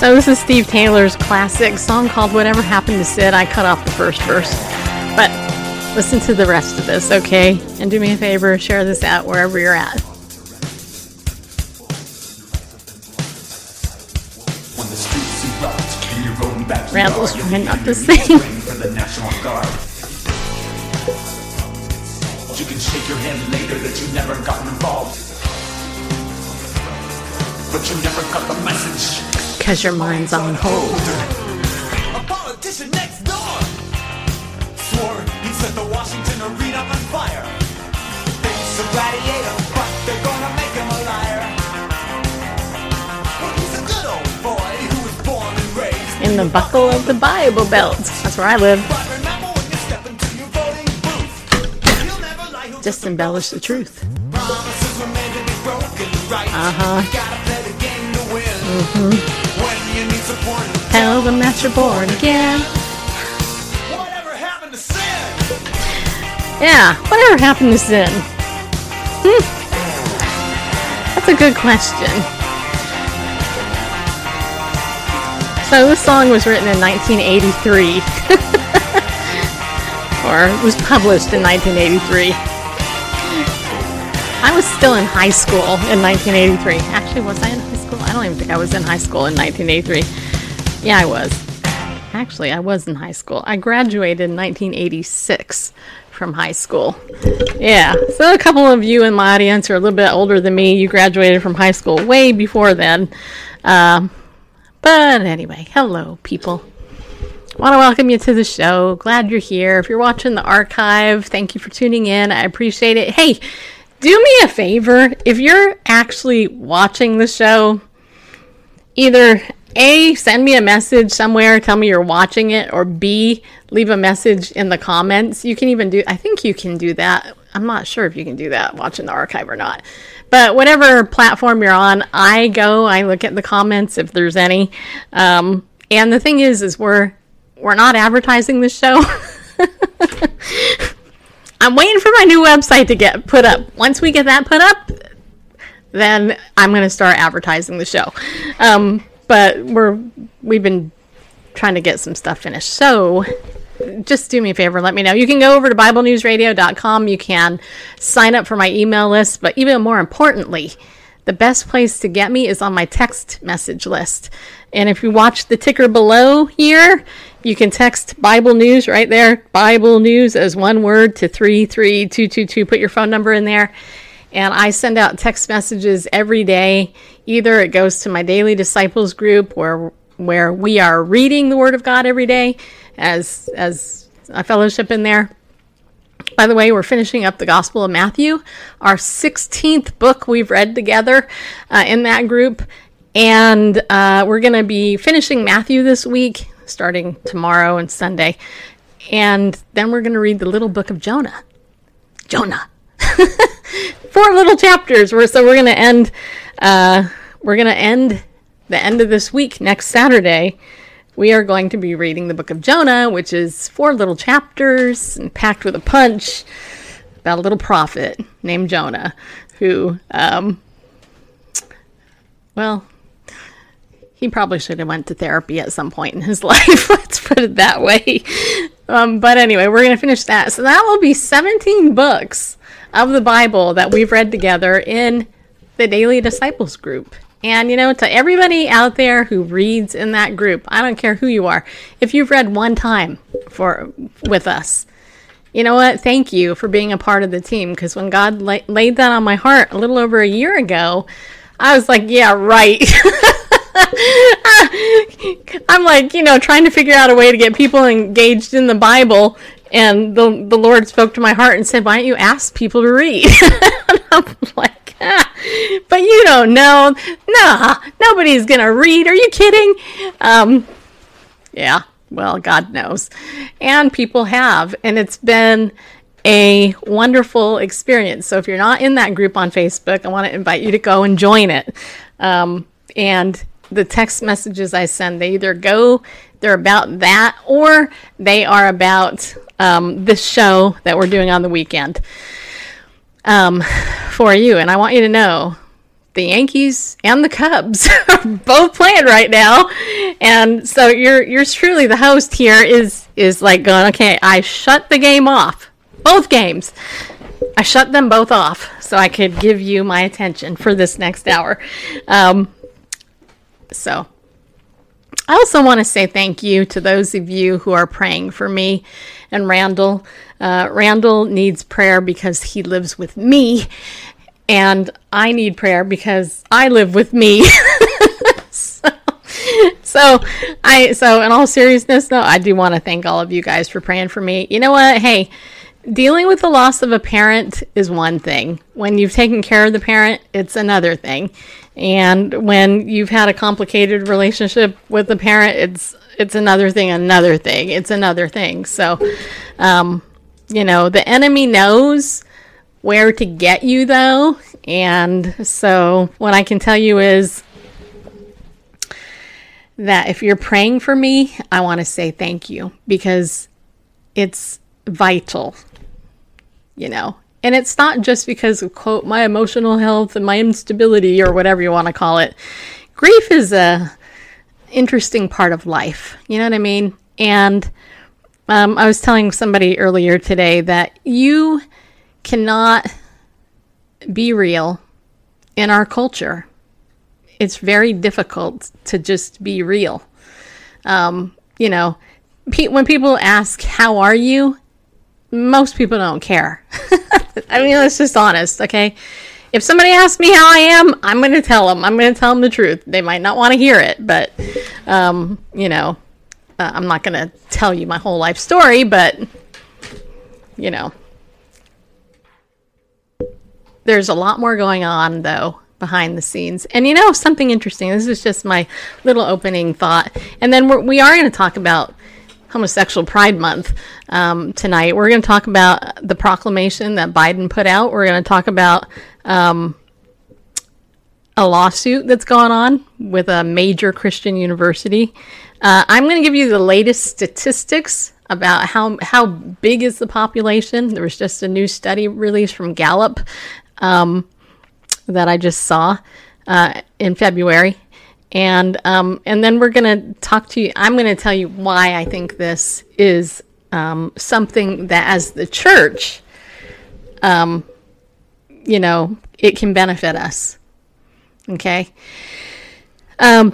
So this is Steve Taylor's classic song called "Whatever Happened to Sin." I cut off the first verse, but listen to the rest of this, okay? And do me a favor, share this out wherever you're at. When the streets erupt, you roam back to Randall's trying not to sing. Message. Cause your mind's on hold. A politician next door swore he'd set the Washington arena on fire. Thinks a gladiator, but they're gonna make him a liar. Well, he's a good old boy who was born and raised. In the buckle of the Bible belt. That's where I live. But remember when you step into your voting booth, he'll never lie. He'll Just embellish the truth. Promises were made Tell them that you're born again. whatever happened to sin? Yeah, whatever happened to sin? Hmm. That's a good question. So this song was written in 1983. or it was published in 1983. I was still in high school in 1983. Actually, was I in high school? I don't even think I was in high school in 1983. Yeah, I was. Actually, I was in high school. I graduated in 1986 from high school. Yeah, so a couple of you in my audience are a little bit older than me. You graduated from high school way before then. Um, but anyway, hello, people. Want to welcome you to the show. Glad you're here. If you're watching the archive, thank you for tuning in. I appreciate it. Hey, do me a favor. If you're actually watching the show, either A, send me a message somewhere, tell me you're watching it, or B, leave a message in the comments. You can even do, I think you can do that. I'm not sure if you can do that watching the archive or not. But whatever platform you're on, I go, I look at the comments if there's any. Um, and the thing is, is we're, we're not advertising this show. I'm waiting for my new website to get put up. Once we get that put up, then I'm going to start advertising the show. Um, but we're we've been trying to get some stuff finished. So just do me a favor, let me know. You can go over to BibleNewsRadio.com. You can sign up for my email list, but even more importantly, the best place to get me is on my text message list. And if you watch the ticker below here, you can text Bible News right there, Bible News as one word to 33222. Put your phone number in there. And I send out text messages every day. Either it goes to my daily disciples group where where we are reading the word of God every day as as a fellowship in there. By the way, we're finishing up the Gospel of Matthew, our 16th book we've read together uh, in that group. And uh, we're going to be finishing Matthew this week, starting tomorrow and Sunday. And then we're going to read the little book of Jonah. Jonah. Four little chapters. We're, so we're going to end. Uh, we're to end the end of this week next Saturday we are going to be reading the book of Jonah, which is four little chapters and packed with a punch about a little prophet named Jonah who, um, well, he probably should have went to therapy at some point in his life. Let's put it that way. Um, but anyway, we're going to finish that. So that will be 17 books of the Bible that we've read together in the Daily Disciples group. And you know, to everybody out there who reads in that group, I don't care who you are, if you've read one time for with us, you know what? Thank you for being a part of the team. Because when God la- laid that on my heart a little over a year ago, I was like, yeah, right. I'm like, you know, trying to figure out a way to get people engaged in the Bible. And the, the Lord spoke to my heart and said, Why don't you ask people to read? I'm like, ah, but you don't know. Nah, nobody's gonna read. Are you kidding? Um, yeah, well, God knows. And people have. And it's been a wonderful experience. So if you're not in that group on Facebook, I want to invite you to go and join it. Um, and the text messages I send, they either go, they're about that, or they are about um, this show that we're doing on the weekend um, for you. And I want you to know the Yankees and the Cubs are both playing right now, and so you're you're truly the host here is is like going okay. I shut the game off, both games. I shut them both off so I could give you my attention for this next hour. Um, so I also want to say thank you to those of you who are praying for me and Randall. Uh, Randall needs prayer because he lives with me, and I need prayer because I live with me. so, so I so in all seriousness though, I do want to thank all of you guys for praying for me. You know what? Hey, dealing with the loss of a parent is one thing. When you've taken care of the parent, it's another thing. And when you've had a complicated relationship with the parent, it's it's another thing, another thing. It's another thing. So, um, you know, the enemy knows where to get you though. And so what I can tell you is that if you're praying for me, I want to say thank you because it's vital, you know. And it's not just because of quote my emotional health and my instability or whatever you want to call it. Grief is a interesting part of life. You know what I mean? And um, I was telling somebody earlier today that you cannot be real in our culture. It's very difficult to just be real. Um, you know, pe- when people ask, How are you? Most people don't care. I mean, let's just honest, okay? If somebody asks me how I am, I'm going to tell them. I'm going to tell them the truth. They might not want to hear it, but, um, you know, uh, I'm not going to tell you my whole life story, but, you know, there's a lot more going on, though, behind the scenes. And you know, something interesting. This is just my little opening thought. And then we're, we are going to talk about Homosexual Pride Month um, tonight. We're going to talk about the proclamation that Biden put out. We're going to talk about um, a lawsuit that's gone on with a major Christian university. Uh, I'm going to give you the latest statistics about how how big is the population. There was just a new study released from Gallup um, that I just saw uh, in February, and um, and then we're going to talk to you. I'm going to tell you why I think this is um, something that, as the church, um, you know, it can benefit us. Okay. Um,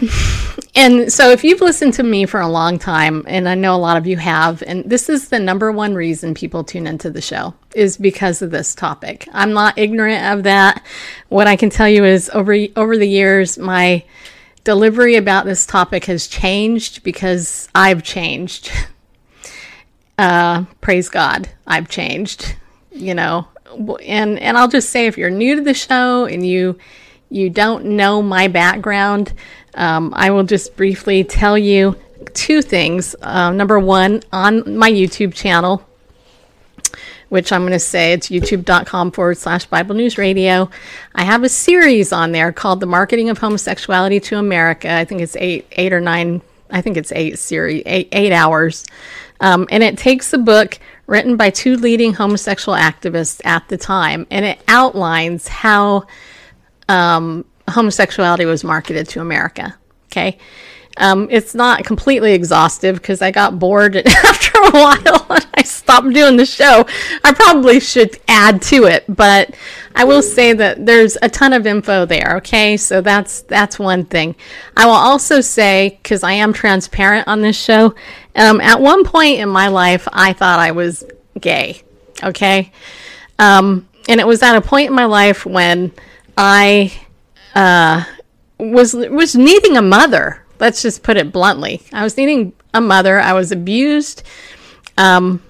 and so, if you've listened to me for a long time, and I know a lot of you have, and this is the number one reason people tune into the show is because of this topic. I'm not ignorant of that. What I can tell you is over over the years, my delivery about this topic has changed because I've changed. Uh, praise God, I've changed. You know, and and I'll just say if you're new to the show and you you don't know my background, um, I will just briefly tell you two things. Uh, number one, on my YouTube channel, which I'm going to say it's youtube.com forward slash Bible News Radio. I have a series on there called The Marketing of Homosexuality to America. I think it's eight, eight or nine, I think it's eight series, eight, eight hours. Um, and it takes a book written by two leading homosexual activists at the time, and it outlines how um, homosexuality was marketed to America. Okay. Um, it's not completely exhaustive because I got bored after a while and I stopped doing the show. I probably should add to it, but I will say that there's a ton of info there. Okay, so that's that's one thing. I will also say because I am transparent on this show. Um, at one point in my life, I thought I was gay. Okay, um, and it was at a point in my life when I uh, was was needing a mother let's just put it bluntly. I was needing a mother. I was abused. Um,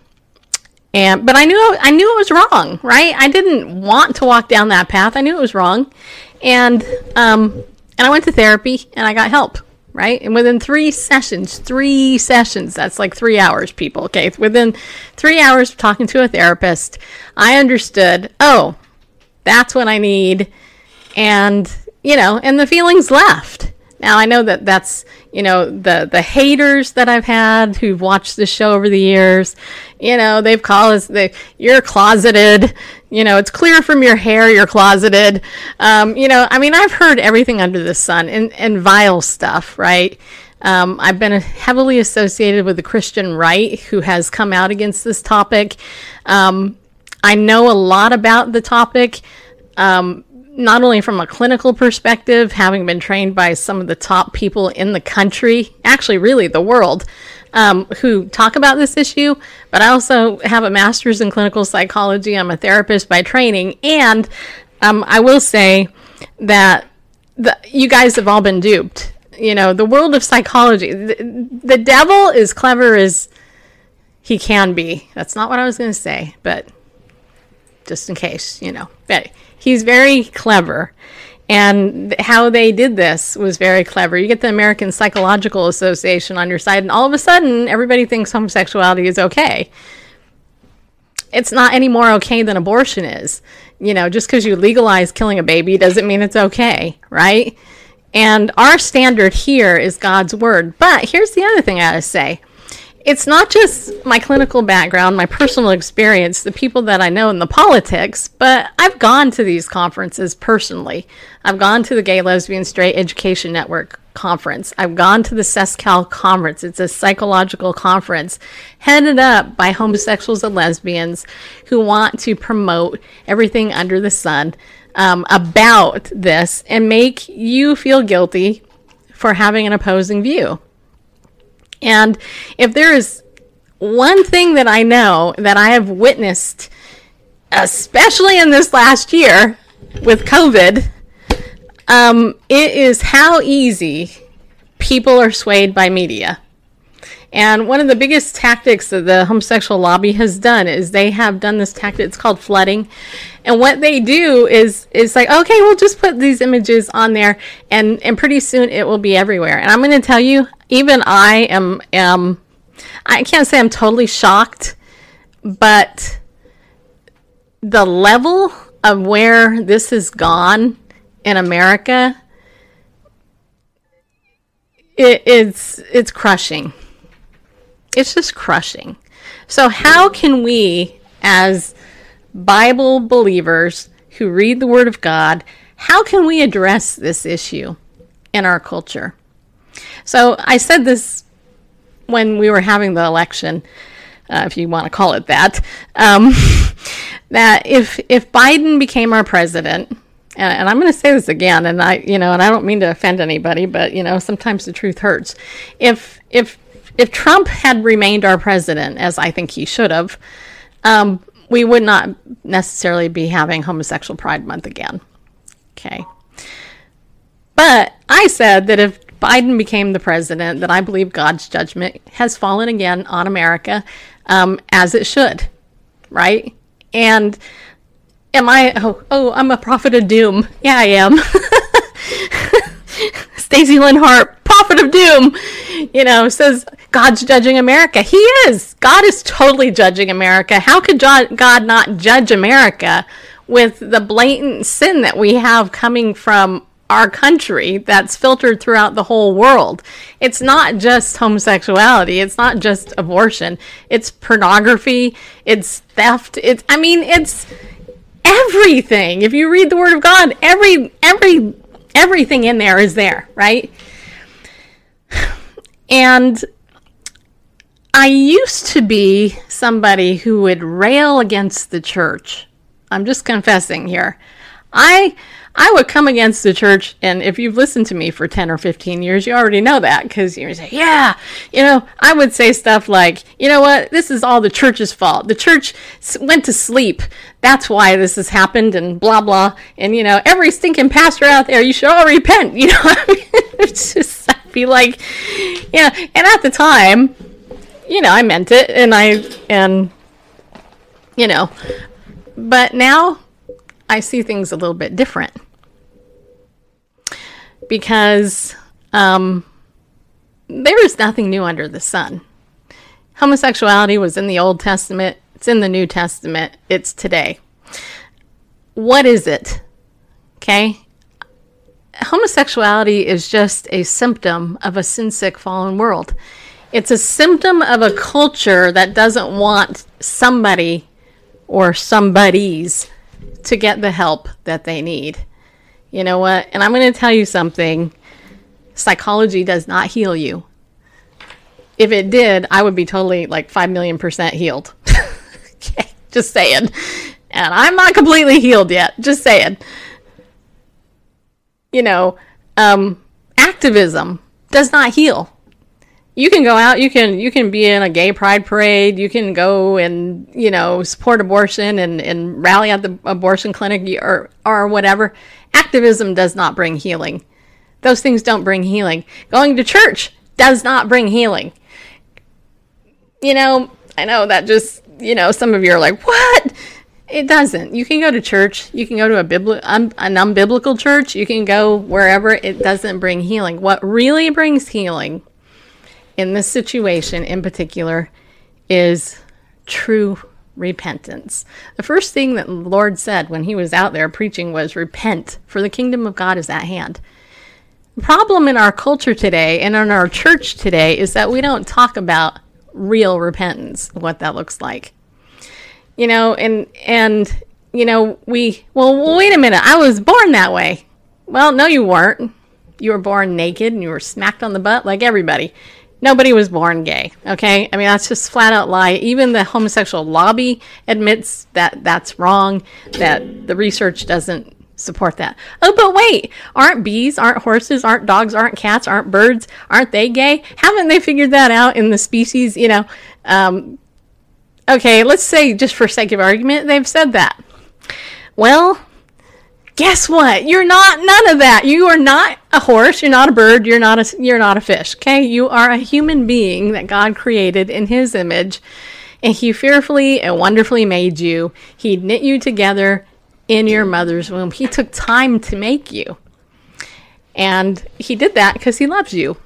And but I knew I knew it was wrong, right? I didn't want to walk down that path. I knew it was wrong, and um, and I went to therapy and I got help, right? And within three sessions, three sessions, that's like three hours, people. Okay, within three hours of talking to a therapist, I understood. Oh, that's what I need, and you know, and the feelings left. Now I know that that's you know the the haters that I've had who've watched this show over the years. You know they've called us they you're closeted. You know it's clear from your hair you're closeted. Um, you know I mean I've heard everything under the sun and and vile stuff, right? Um, I've been heavily associated with the Christian right who has come out against this topic. Um, I know a lot about the topic. Um, not only from a clinical perspective, having been trained by some of the top people in the country, actually, really the world, um, who talk about this issue, but I also have a master's in clinical psychology. I'm a therapist by training. And um, I will say that the, you guys have all been duped. You know, the world of psychology, the, the devil is clever as he can be. That's not what I was going to say, but just in case, you know. But he's very clever. And how they did this was very clever. You get the American Psychological Association on your side, and all of a sudden, everybody thinks homosexuality is okay. It's not any more okay than abortion is. You know, just because you legalize killing a baby doesn't mean it's okay, right? And our standard here is God's word. But here's the other thing I gotta say it's not just my clinical background, my personal experience, the people that I know in the politics, but I've gone to these conferences personally. I've gone to the Gay, Lesbian, Straight Education Network conference. I've gone to the SESCAL conference. It's a psychological conference headed up by homosexuals and lesbians who want to promote everything under the sun um, about this and make you feel guilty for having an opposing view. And if there is one thing that I know that I have witnessed, especially in this last year with COVID, um, it is how easy people are swayed by media. And one of the biggest tactics that the homosexual lobby has done is they have done this tactic. It's called flooding, and what they do is is like, okay, we'll just put these images on there, and and pretty soon it will be everywhere. And I'm going to tell you, even I am am I can't say I'm totally shocked, but the level of where this has gone in America it, it's it's crushing. It's just crushing. So how can we as Bible believers who read the word of God, how can we address this issue in our culture? So I said this when we were having the election, uh, if you want to call it that, um, that if if Biden became our president, and, and I'm going to say this again, and I you know, and I don't mean to offend anybody, but you know, sometimes the truth hurts. If if if Trump had remained our president, as I think he should have, um, we would not necessarily be having Homosexual Pride Month again. Okay. But I said that if Biden became the president, that I believe God's judgment has fallen again on America, um, as it should, right? And am I? Oh, oh, I'm a prophet of doom. Yeah, I am. Stacy Lynn Harp, prophet of doom, you know, says God's judging America. He is. God is totally judging America. How could God not judge America with the blatant sin that we have coming from our country that's filtered throughout the whole world? It's not just homosexuality. It's not just abortion. It's pornography. It's theft. It's, I mean, it's everything. If you read the Word of God, every, every, everything in there is there, right? And I used to be somebody who would rail against the church. I'm just confessing here. I I would come against the church, and if you've listened to me for 10 or 15 years, you already know that because you say, Yeah, you know, I would say stuff like, You know what? This is all the church's fault. The church went to sleep. That's why this has happened, and blah, blah. And, you know, every stinking pastor out there, you should all repent. You know, I mean, it's just, I'd be like, Yeah. And at the time, you know, I meant it, and I, and, you know. But now I see things a little bit different because um, there is nothing new under the sun. Homosexuality was in the Old Testament, it's in the New Testament, it's today. What is it? Okay? Homosexuality is just a symptom of a sin sick fallen world. It's a symptom of a culture that doesn't want somebody or somebodies to get the help that they need. You know what? And I'm going to tell you something psychology does not heal you. If it did, I would be totally like 5 million percent healed. okay, just saying. And I'm not completely healed yet. Just saying. You know, um, activism does not heal. You can go out, you can you can be in a gay pride parade, you can go and, you know, support abortion and, and rally at the abortion clinic or or whatever. Activism does not bring healing. Those things don't bring healing. Going to church does not bring healing. You know, I know that just, you know, some of you are like, what? It doesn't. You can go to church. You can go to a, bibli- um, an unbiblical church. You can go wherever. It doesn't bring healing. What really brings healing in this situation in particular is true repentance. The first thing that the Lord said when he was out there preaching was, Repent, for the kingdom of God is at hand. The problem in our culture today and in our church today is that we don't talk about real repentance, what that looks like. You know, and and you know, we well, wait a minute, I was born that way. Well, no you weren't. You were born naked and you were smacked on the butt like everybody. Nobody was born gay, okay? I mean, that's just flat out lie. Even the homosexual lobby admits that that's wrong, that the research doesn't support that. Oh, but wait, aren't bees, aren't horses, aren't dogs, aren't cats, aren't birds, aren't they gay? Haven't they figured that out in the species, you know? Um, okay, let's say, just for sake of argument, they've said that. Well, guess what? You're not none of that. You are not a horse, you're not a bird, you're not a you're not a fish, okay? You are a human being that God created in his image. And he fearfully and wonderfully made you. He knit you together in your mother's womb. He took time to make you. And he did that because he loves you.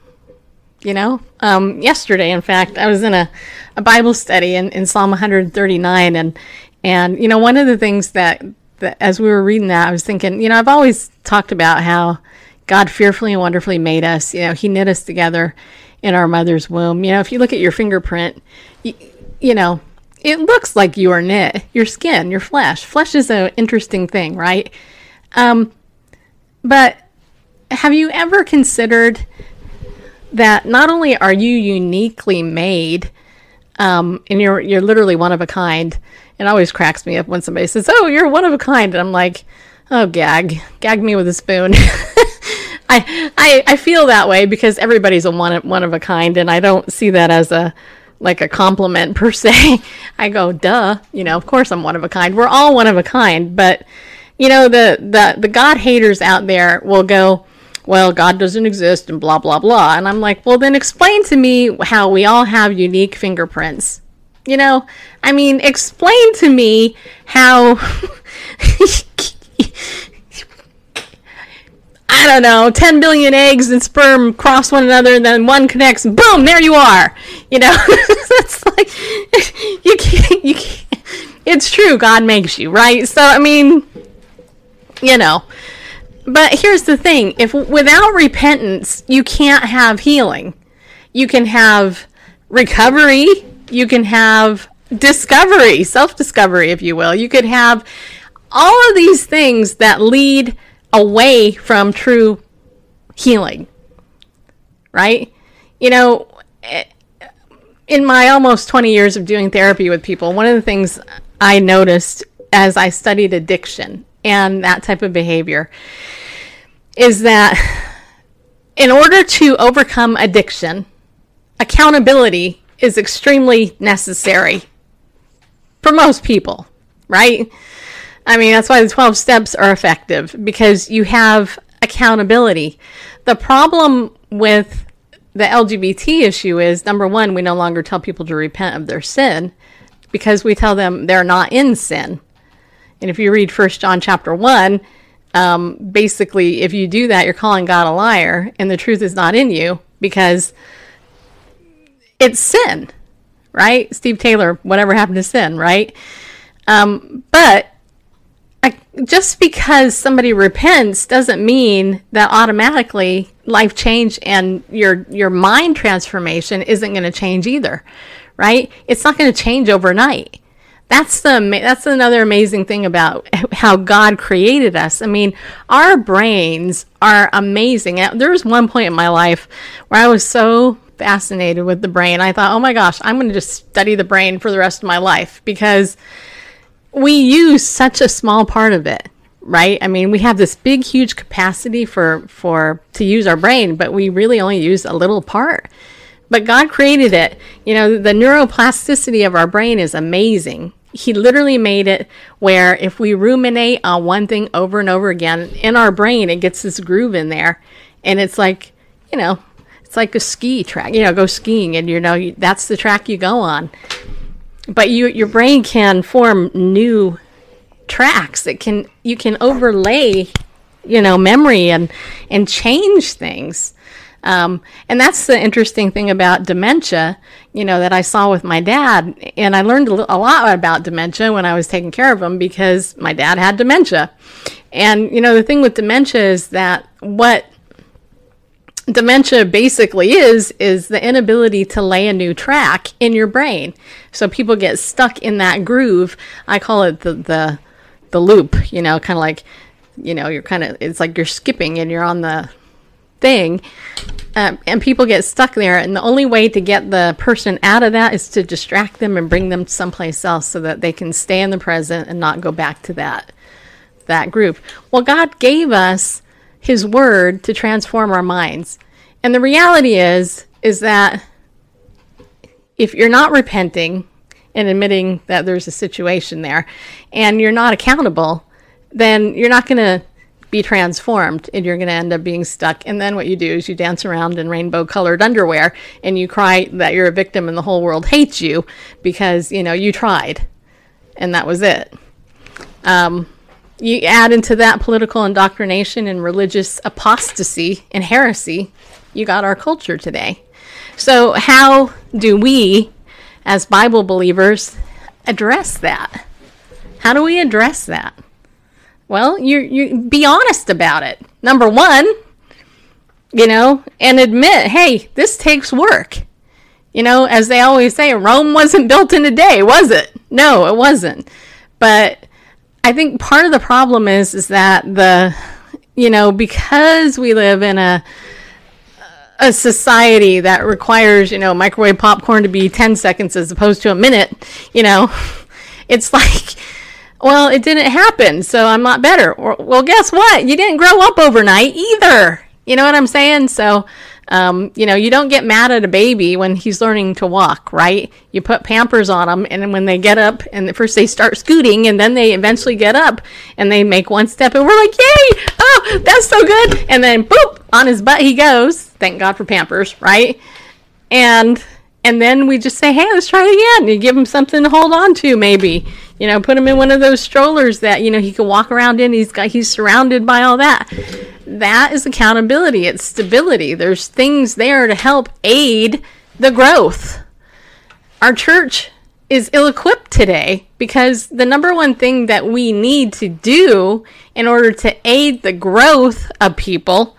You know, um, yesterday, in fact, I was in a, a Bible study in, in Psalm 139, and and you know, one of the things that, as we were reading that, I was thinking, you know, I've always talked about how God fearfully and wonderfully made us. You know, He knit us together in our mother's womb. You know, if you look at your fingerprint, you, you know, it looks like you are knit. Your skin, your flesh. Flesh is an interesting thing, right? Um, but have you ever considered that not only are you uniquely made, um, and you're you're literally one of a kind. It always cracks me up when somebody says, "Oh, you're one of a kind," and I'm like, "Oh, gag, gag me with a spoon." I, I I feel that way because everybody's a one one of a kind, and I don't see that as a like a compliment per se. I go, duh, you know, of course I'm one of a kind. We're all one of a kind, but you know, the the the God haters out there will go, well, God doesn't exist and blah blah blah. And I'm like, well, then explain to me how we all have unique fingerprints. You know, I mean, explain to me how I don't know, 10 billion eggs and sperm cross one another and then one connects, boom, there you are. You know, it's like, you can't, you can't, it's true, God makes you, right? So, I mean, you know, but here's the thing if without repentance, you can't have healing. You can have recovery, you can have discovery, self discovery, if you will. You could have all of these things that lead away from true healing. Right? You know, eh, in my almost 20 years of doing therapy with people, one of the things I noticed as I studied addiction and that type of behavior is that in order to overcome addiction, accountability is extremely necessary for most people, right? I mean, that's why the 12 steps are effective because you have accountability. The problem with the LGBT issue is number one, we no longer tell people to repent of their sin. because we tell them they're not in sin. And if you read First John chapter 1, um, basically, if you do that, you're calling God a liar, and the truth is not in you because it's sin, right? Steve Taylor, whatever happened to sin, right? Um, but I, just because somebody repents doesn't mean that automatically life change and your your mind transformation isn't going to change either, right? It's not going to change overnight. That's the that's another amazing thing about how God created us. I mean, our brains are amazing. There was one point in my life where I was so fascinated with the brain. I thought, "Oh my gosh, I'm going to just study the brain for the rest of my life because we use such a small part of it right? I mean we have this big huge capacity for for to use our brain but we really only use a little part. But god created it. You know the neuroplasticity of our brain is amazing. He literally made it where if we ruminate on one thing over and over again in our brain it gets this groove in there. And it's like you know it's like a ski track you know go skiing and you know you, that's the track you go on. But you your brain can form new tracks it can you can overlay you know memory and and change things. Um, and that's the interesting thing about dementia you know that i saw with my dad. And i learned a lot about dementia when i was taking care of him because my dad had dementia. And you know the thing with dementia is that what dementia basically is is the inability to lay a new track in your brain. So people get stuck in that groove. I call it the the, the loop you know kind of like you know you're kind of it's like you're skipping and you're on the thing. Um, and people get stuck there and the only way to get the person out of that is to distract them and bring them someplace else so that they can stay in the present and not go back to that that group. Well god gave us his word to transform our minds. And the reality is is that if you're not repenting and admitting that there's a situation there and you're not accountable, then you're not going to be transformed and you're going to end up being stuck. And then what you do is you dance around in rainbow colored underwear and you cry that you're a victim and the whole world hates you because, you know, you tried and that was it. Um, you add into that political indoctrination and religious apostasy and heresy, you got our culture today. So, how do we, as Bible believers, address that? How do we address that? Well, you you be honest about it. Number one, you know, and admit, hey, this takes work. You know, as they always say, Rome wasn't built in a day, was it? No, it wasn't. But I think part of the problem is is that the you know because we live in a a society that requires you know microwave popcorn to be 10 seconds as opposed to a minute you know it's like well it didn't happen so i'm not better. Well guess what? You didn't grow up overnight either. You know what i'm saying? So um, you know you don't get mad at a baby when he's learning to walk right? You put pampers on them and when they get up and first they start scooting and then they eventually get up and they make one step and we're like yay! Oh that's so good! And then boop on his butt he goes. Thank god for pampers right? And and then we just say hey let's try it again. You give him something to hold on to maybe. You know put him in one of those strollers that you know he can walk around in. He's got he's surrounded by all that that is accountability it's stability there's things there to help aid the growth our church is ill equipped today because the number one thing that we need to do in order to aid the growth of people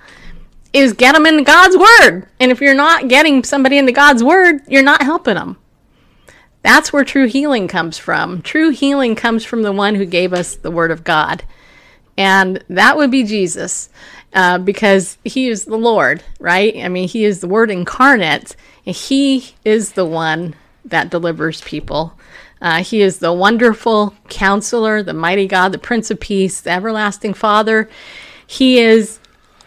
is get them into God's word. And if you're not getting somebody into God's word, you're not helping them. That's where true healing comes from. True healing comes from the one who gave us the word of God. And that would be Jesus, uh, because he is the Lord, right? I mean, he is the word incarnate, and he is the one that delivers people. Uh, he is the wonderful counselor, the mighty God, the Prince of Peace, the everlasting Father. He is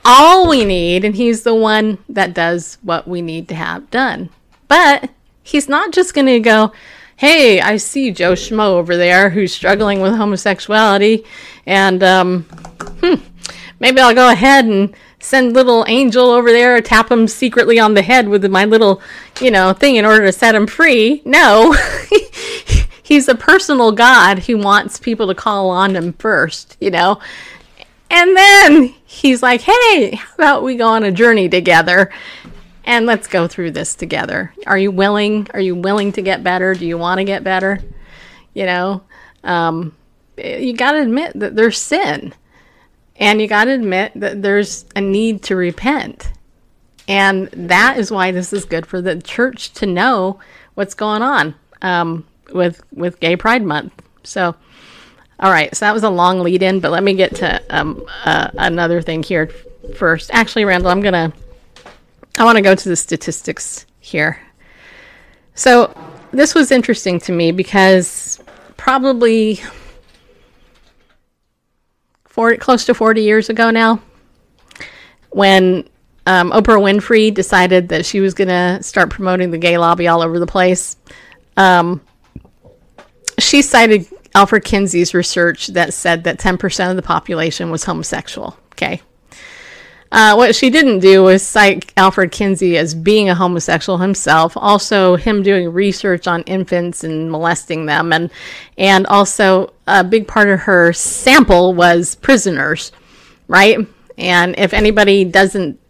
all we need, and He's the one that does what we need to have done. But He's not just going to go, hey, I see Joe Schmo over there who's struggling with homosexuality, and um, hmm, maybe I'll go ahead and send little angel over there, tap him secretly on the head with my little, you know, thing in order to set him free. No. he's a personal God who wants people to call on him first, you know. And then he's like, "Hey, how about we go on a journey together?" And let's go through this together. Are you willing? Are you willing to get better? Do you want to get better? You know, um, you got to admit that there's sin. And you got to admit that there's a need to repent. And that is why this is good for the church to know what's going on um, with with Gay Pride Month. So, all right, so that was a long lead in, but let me get to um, uh, another thing here first. Actually, Randall, I'm gonna I want to go to the statistics here. So, this was interesting to me because probably 40, close to 40 years ago now, when um, Oprah Winfrey decided that she was going to start promoting the gay lobby all over the place, um, she cited Alfred Kinsey's research that said that 10% of the population was homosexual. Okay. Uh, what she didn't do was cite Alfred Kinsey as being a homosexual himself, also him doing research on infants and molesting them, and and also a big part of her sample was prisoners, right? And if anybody doesn't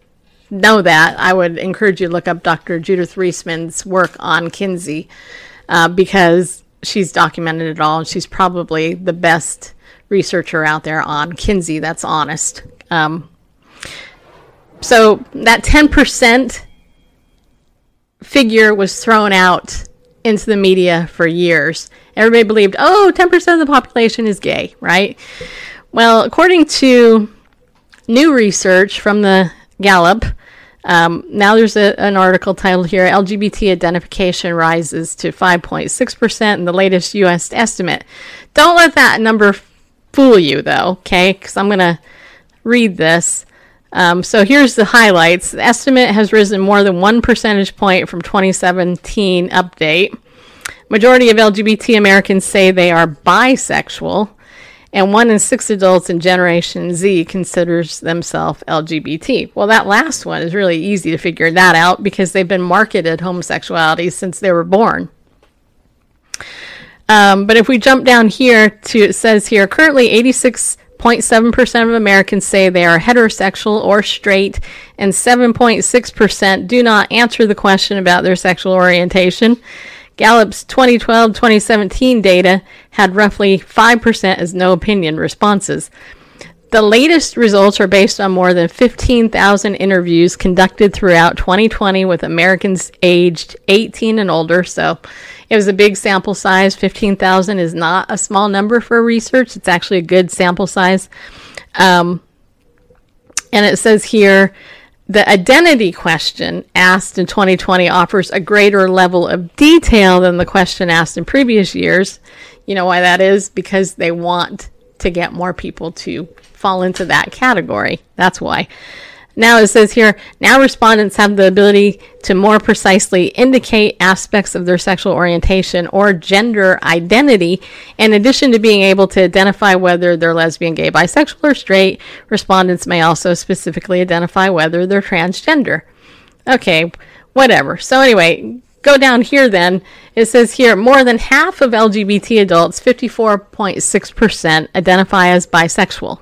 know that, I would encourage you to look up Dr. Judith Reisman's work on Kinsey uh, because she's documented it all, and she's probably the best researcher out there on Kinsey that's honest. Um, so that 10% figure was thrown out into the media for years. Everybody believed, oh, 10% of the population is gay, right? Well, according to new research from the Gallup, um, now there's a, an article titled here LGBT identification rises to 5.6% in the latest US estimate. Don't let that number fool you, though, okay? Because I'm going to read this. Um, so here's the highlights. The estimate has risen more than one percentage point from 2017 update. Majority of LGBT Americans say they are bisexual, and one in six adults in Generation Z considers themselves LGBT. Well, that last one is really easy to figure that out because they've been marketed homosexuality since they were born. Um, but if we jump down here to, it says here, currently 86.7% of Americans say they are heterosexual or straight, and 7.6% do not answer the question about their sexual orientation. Gallup's 2012 2017 data had roughly 5% as no opinion responses. The latest results are based on more than 15,000 interviews conducted throughout 2020 with Americans aged 18 and older. So it was a big sample size. 15,000 is not a small number for research, it's actually a good sample size. Um, and it says here the identity question asked in 2020 offers a greater level of detail than the question asked in previous years. You know why that is? Because they want to get more people to fall into that category. That's why. Now it says here, now respondents have the ability to more precisely indicate aspects of their sexual orientation or gender identity. In addition to being able to identify whether they're lesbian, gay, bisexual, or straight, respondents may also specifically identify whether they're transgender. Okay, whatever. So anyway, go down here then. It says here more than half of LGBT adults, 54.6%, identify as bisexual.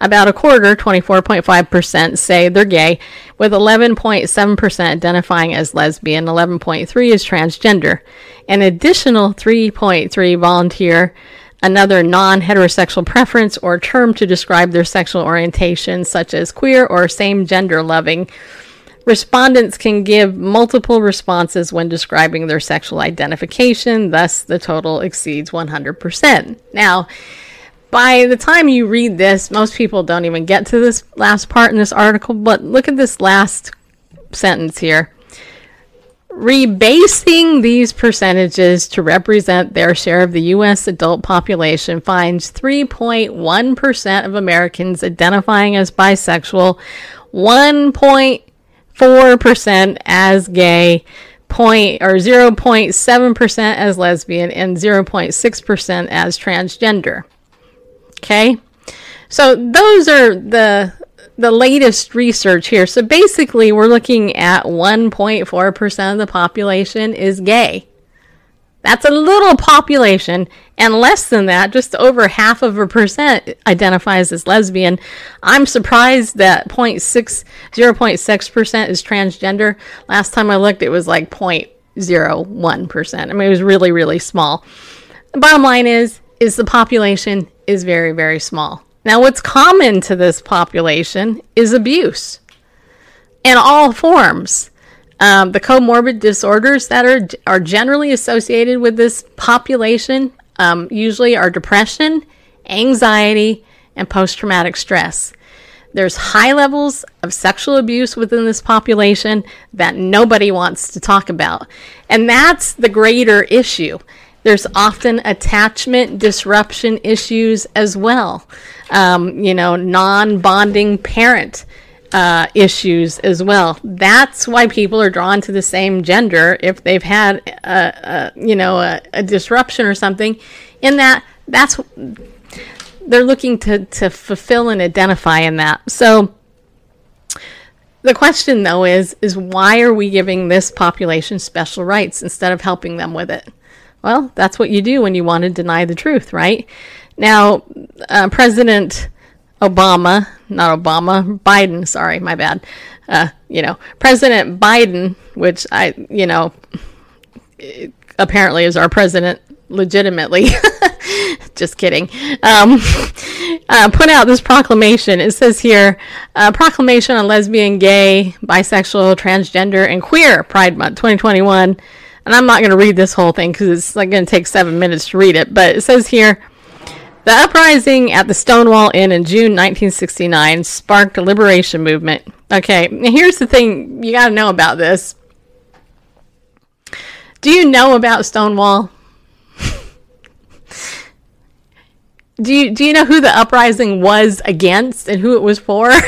About a quarter, 24.5%, say they're gay, with 11.7% identifying as lesbian, 11.3% is transgender. An additional 3.3 volunteer another non-heterosexual preference or term to describe their sexual orientation, such as queer or same-gender loving. Respondents can give multiple responses when describing their sexual identification, thus, the total exceeds 100%. Now, by the time you read this, most people don't even get to this last part in this article, but look at this last sentence here. Rebasing these percentages to represent their share of the U.S. adult population finds 3.1% of Americans identifying as bisexual, 1.4% as gay, point or 0.7% as lesbian, and 0.6% as transgender. Okay. So those are the the latest research here. So basically we're looking at 1.4% of the population is gay. That's a little population, and less than that, just over half of a percent identifies as lesbian. I'm surprised that 0.6, 0.6% is transgender. Last time I looked, it was like 0.01%. I mean, it was really, really small. The bottom line is, is the population is very, very small. Now, what's common to this population is abuse in all forms. Um, the comorbid disorders that are are generally associated with this population um, usually are depression, anxiety, and post traumatic stress. There's high levels of sexual abuse within this population that nobody wants to talk about. And that's the greater issue. There's often attachment disruption issues as well. Um, you know, non bonding parent uh, issues as well. That's why people are drawn to the same gender if they've had a, a you know a, a disruption or something. In that, that's they're looking to to fulfill and identify in that. So the question though is is why are we giving this population special rights instead of helping them with it? Well, that's what you do when you want to deny the truth, right? Now, uh, President Obama, not Obama, Biden, sorry, my bad. Uh, you know, President Biden, which I, you know, apparently is our president legitimately. Just kidding. Um, uh, put out this proclamation. It says here, uh, proclamation on lesbian, gay, bisexual, transgender, and queer Pride Month 2021. And I'm not going to read this whole thing because it's like going to take seven minutes to read it. But it says here, the uprising at the Stonewall Inn in June 1969 sparked a liberation movement. Okay, here's the thing you got to know about this. Do you know about Stonewall? do you do you know who the uprising was against and who it was for?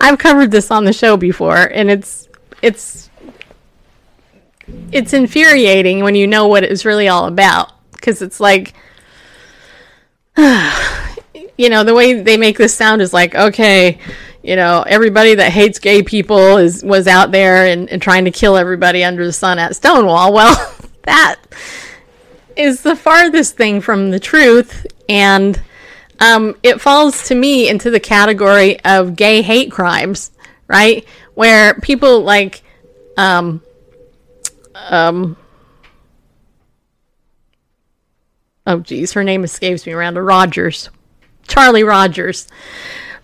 I've covered this on the show before and it's it's it's infuriating when you know what it's really all about because it's like you know the way they make this sound is like okay you know everybody that hates gay people is was out there and, and trying to kill everybody under the sun at stonewall. Well that is the farthest thing from the truth. And um, it falls to me into the category of gay hate crimes right? Where people like um, um, oh geez, her name escapes me. Miranda Rogers, Charlie Rogers.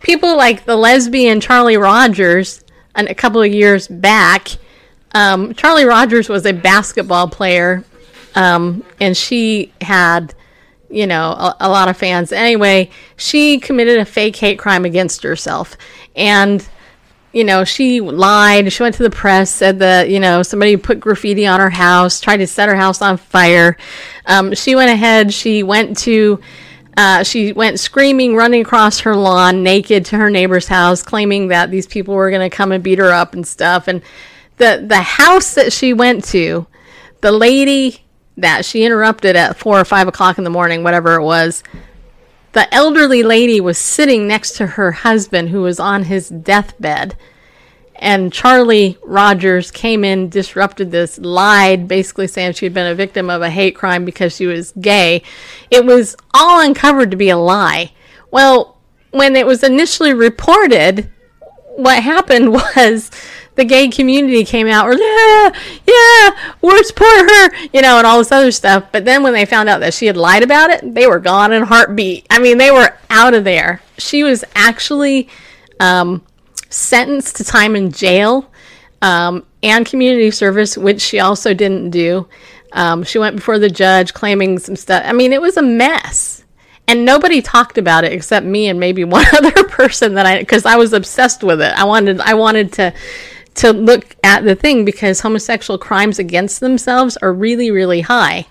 People like the lesbian Charlie Rogers, and a couple of years back, um, Charlie Rogers was a basketball player, um, and she had, you know, a, a lot of fans. Anyway, she committed a fake hate crime against herself, and you know, she lied. She went to the press, said that, you know, somebody put graffiti on her house, tried to set her house on fire. Um, she went ahead, she went to, uh, she went screaming, running across her lawn naked to her neighbor's house, claiming that these people were going to come and beat her up and stuff. And the, the house that she went to, the lady that she interrupted at four or five o'clock in the morning, whatever it was, the elderly lady was sitting next to her husband who was on his deathbed. And Charlie Rogers came in, disrupted this, lied, basically saying she had been a victim of a hate crime because she was gay. It was all uncovered to be a lie. Well, when it was initially reported, what happened was the gay community came out, or yeah, yeah, we're her, you know, and all this other stuff. But then when they found out that she had lied about it, they were gone in heartbeat. I mean, they were out of there. She was actually um, sentenced to time in jail um, and community service, which she also didn't do. Um, she went before the judge claiming some stuff. I mean, it was a mess and nobody talked about it except me and maybe one other person that I because I was obsessed with it. I wanted I wanted to to look at the thing because homosexual crimes against themselves are really really high.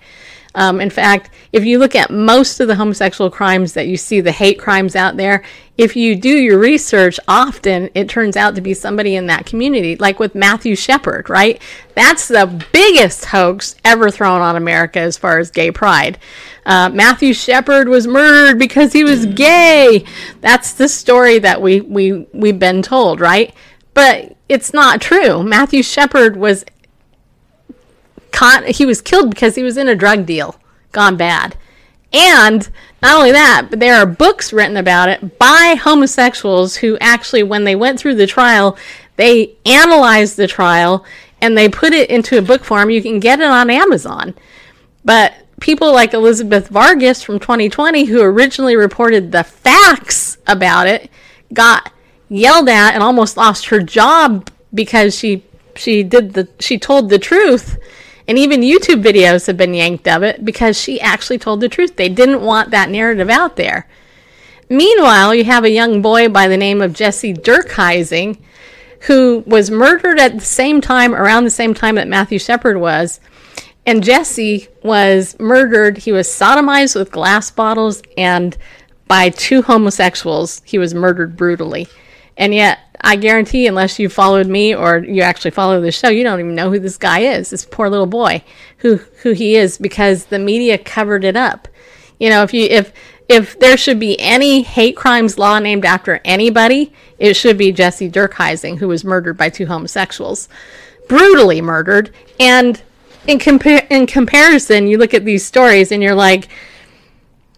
Um, in fact, if you look at most of the homosexual crimes that you see, the hate crimes out there, if you do your research, often it turns out to be somebody in that community, like with Matthew Shepard, right? That's the biggest hoax ever thrown on America as far as gay pride. Uh, Matthew Shepard was murdered because he was gay. That's the story that we, we, we've been told, right? But it's not true. Matthew Shepard was caught. He was killed because he was in a drug deal gone bad. And not only that, but there are books written about it by homosexuals who actually, when they went through the trial, they analyzed the trial and they put it into a book form. You can get it on Amazon. But people like Elizabeth Vargas from 2020, who originally reported the facts about it, got yelled at and almost lost her job because she she did the she told the truth. And even YouTube videos have been yanked of it because she actually told the truth. They didn't want that narrative out there. Meanwhile, you have a young boy by the name of Jesse Dirkhising who was murdered at the same time, around the same time that Matthew Shepard was. And Jesse was murdered. He was sodomized with glass bottles and by two homosexuals. He was murdered brutally. And yet, I guarantee, unless you followed me or you actually follow the show, you don't even know who this guy is. This poor little boy, who who he is, because the media covered it up. You know, if you if if there should be any hate crimes law named after anybody, it should be Jesse Dirkhising, who was murdered by two homosexuals, brutally murdered. And in compar- in comparison, you look at these stories and you're like,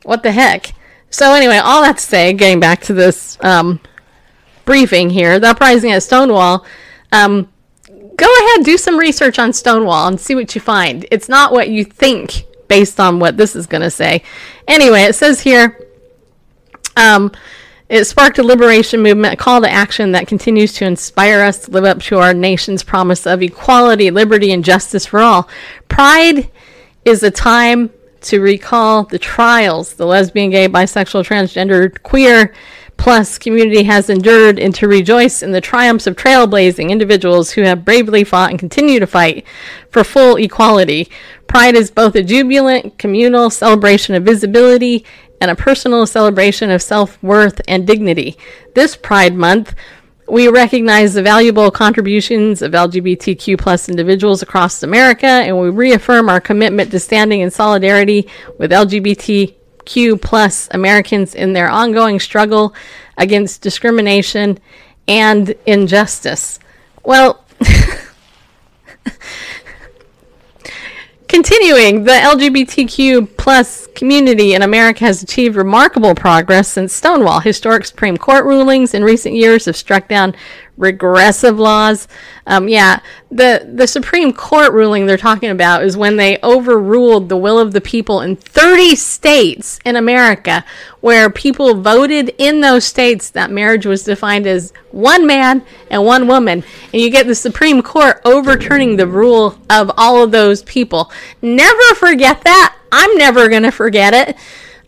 what the heck? So anyway, all that to say, getting back to this um, briefing here, the uprising at Stonewall. Um, go ahead, do some research on Stonewall and see what you find. It's not what you think based on what this is going to say. Anyway, it says here. Um, it sparked a liberation movement, a call to action that continues to inspire us to live up to our nation's promise of equality, liberty, and justice for all. Pride is a time to recall the trials the lesbian, gay, bisexual, transgender, queer, plus community has endured and to rejoice in the triumphs of trailblazing individuals who have bravely fought and continue to fight for full equality. Pride is both a jubilant communal celebration of visibility and a personal celebration of self-worth and dignity. This Pride Month, we recognize the valuable contributions of LGBTQ plus individuals across America, and we reaffirm our commitment to standing in solidarity with LGBTQ plus Americans in their ongoing struggle against discrimination and injustice. Well, Continuing, the LGBTQ plus community in America has achieved remarkable progress since Stonewall. Historic Supreme Court rulings in recent years have struck down regressive laws. Um, yeah, the the Supreme Court ruling they're talking about is when they overruled the will of the people in 30 states in America, where people voted in those states that marriage was defined as one man and one woman, and you get the Supreme Court overturning the rule of all of those people. Never forget that. I'm never to forget it.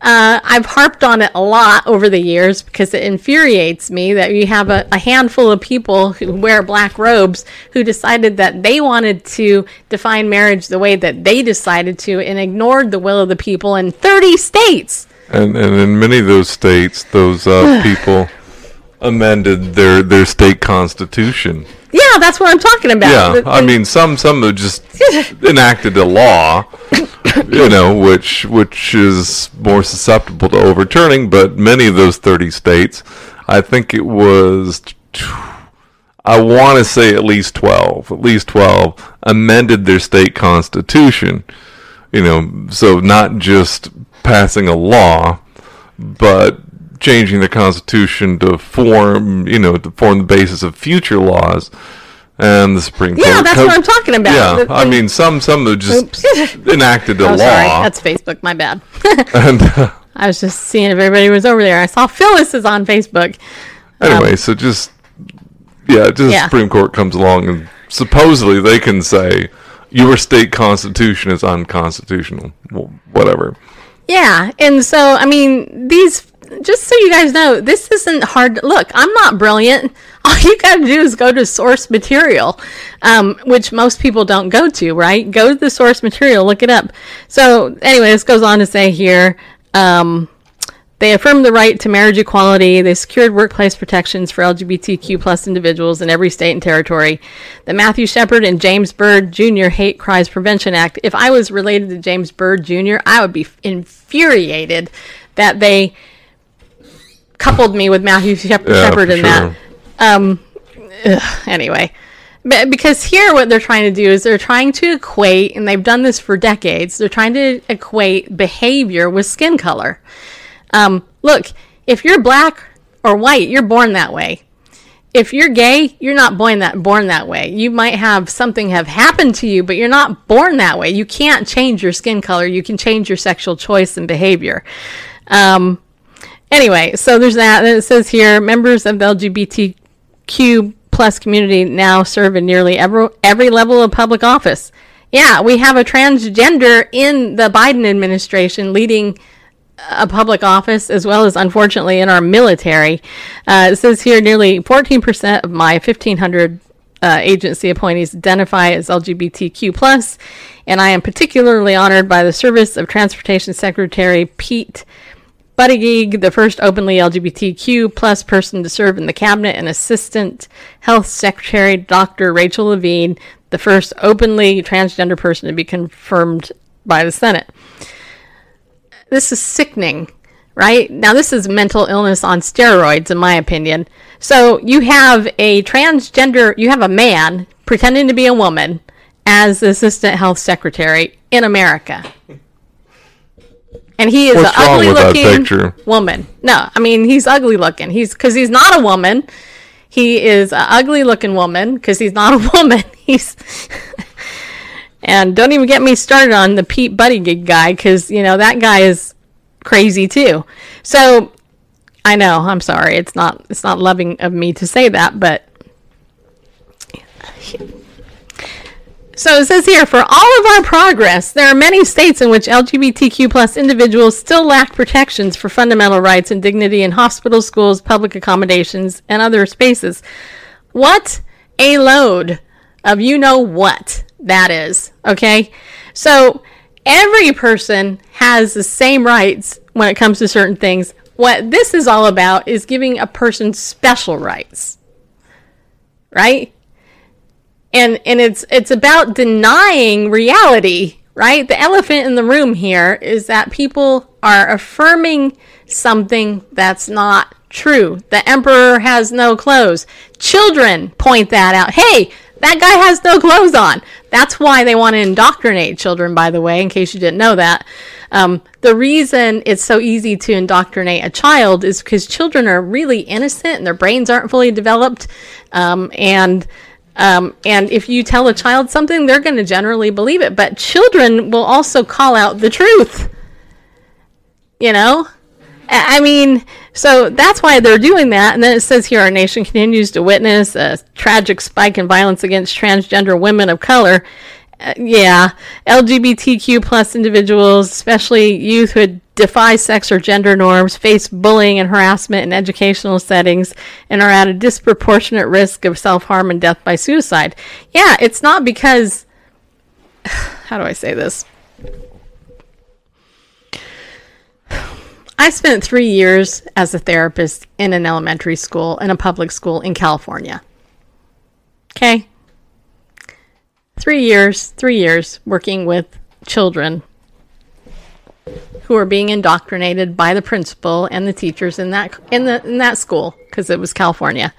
Uh, I've harped on it a lot over the years because it infuriates me that you have a, a handful of people who wear black robes who decided that they wanted to define marriage the way that they decided to and ignored the will of the people in 30 states. And and in many of those states, those uh, people amended their their state constitution. Yeah, that's what I'm talking about. Yeah, The- I mean, some some have just enacted a law, you know, which which is more susceptible to overturning. But many of those thirty states, I think it was, I want to say at least twelve, at least twelve amended their state constitution. You know, so not just passing a law, but changing the constitution to form, you know, to form the basis of future laws. And the Supreme Court. Yeah, that's co- what I'm talking about. Yeah, The- I mean, some some have just enacted a oh, law, sorry. That's Facebook. My bad. and uh, I was just seeing if everybody was over there. I saw Phyllis is on Facebook. anyway, so just yeah, just Um, Yeah. Supreme Court comes along and supposedly they can say your state constitution is unconstitutional, well, whatever. Yeah, and so I mean, these just so you guys know, this isn't hard. Look, I'm not brilliant. All you got to do is go to source material, um, which most people don't go to. Right? Go to the source material, look it up. So anyway, this goes on to say here. Um, they affirmed the right to marriage equality. They secured workplace protections for LGBTQ plus individuals in every state and territory. The Matthew Shepard and James Byrd Jr. Hate Crimes Prevention Act. If I was related to James Byrd Jr., I would be infuriated that they coupled me with Matthew Shep- Yeah, Shepard in that. Um, ugh, anyway, But because here, what they're trying to do is they're trying to equate, and they've done this for decades. They're trying to equate behavior with skin color. Um, look, if you're black or white, you're born that way. If you're gay, you're not born that born that way. You might have something have happened to you, but you're not born that way. You can't change your skin color. You can change your sexual choice and behavior. Um, anyway, so there's that. And it says here, members of the LGBTQ plus community now serve in nearly every every level of public office. Yeah, we have a transgender in the Biden administration leading a public office as well as unfortunately in our military. Uh, it says here nearly 14% of my 1500 uh, agency appointees identify as LGBTQ plus, and I am particularly honored by the service of Transportation Secretary Pete Buttigieg, the first openly LGBTQ plus person to serve in the cabinet, and Assistant Health Secretary Dr. Rachel Levine, the first openly transgender person to be confirmed by the Senate this is sickening, right? Now, this is mental illness on steroids, in my opinion. So, you have a transgender, you have a man pretending to be a woman as the assistant health secretary in America. And he is an ugly looking woman. No, I mean, he's ugly looking. He's because he's not a woman. He is an ugly looking woman because he's not a woman. He's and don't even get me started on the Pete Buttigieg guy because you know that guy is crazy too. So I know I'm sorry. It's not it's not loving of me to say that, but so it says here for all of our progress, there are many states in which LGBTQ plus individuals still lack protections for fundamental rights and dignity in hospitals, schools, public accommodations, and other spaces. What a load of you know what that is. Okay. So every person has the same rights when it comes to certain things. What this is all about is giving a person special rights. Right? And and it's it's about denying reality, right? The elephant in the room here is that people are affirming something that's not true. The emperor has no clothes. Children point that out. Hey, that guy has no clothes on. That's why they want to indoctrinate children, by the way, in case you didn't know that. Um, the reason it's so easy to indoctrinate a child is because children are really innocent and their brains aren't fully developed. Um, and um, and if you tell a child something, they're going to generally believe it. But children will also call out the truth. You know? I I mean, so that's why they're doing that. And then it says here our nation continues to witness a tragic spike in violence against transgender women of color. Uh, yeah, LGBTQ plus individuals, especially youth who defy sex or gender norms, face bullying and harassment in educational settings and are at a disproportionate risk of self harm and death by suicide. Yeah, it's not because. How do I say this? I spent three years as a therapist in an elementary school, in a public school in California. Okay? Three years, three years working with children who are being indoctrinated by the principal and the teachers in that in the in that school because it was California.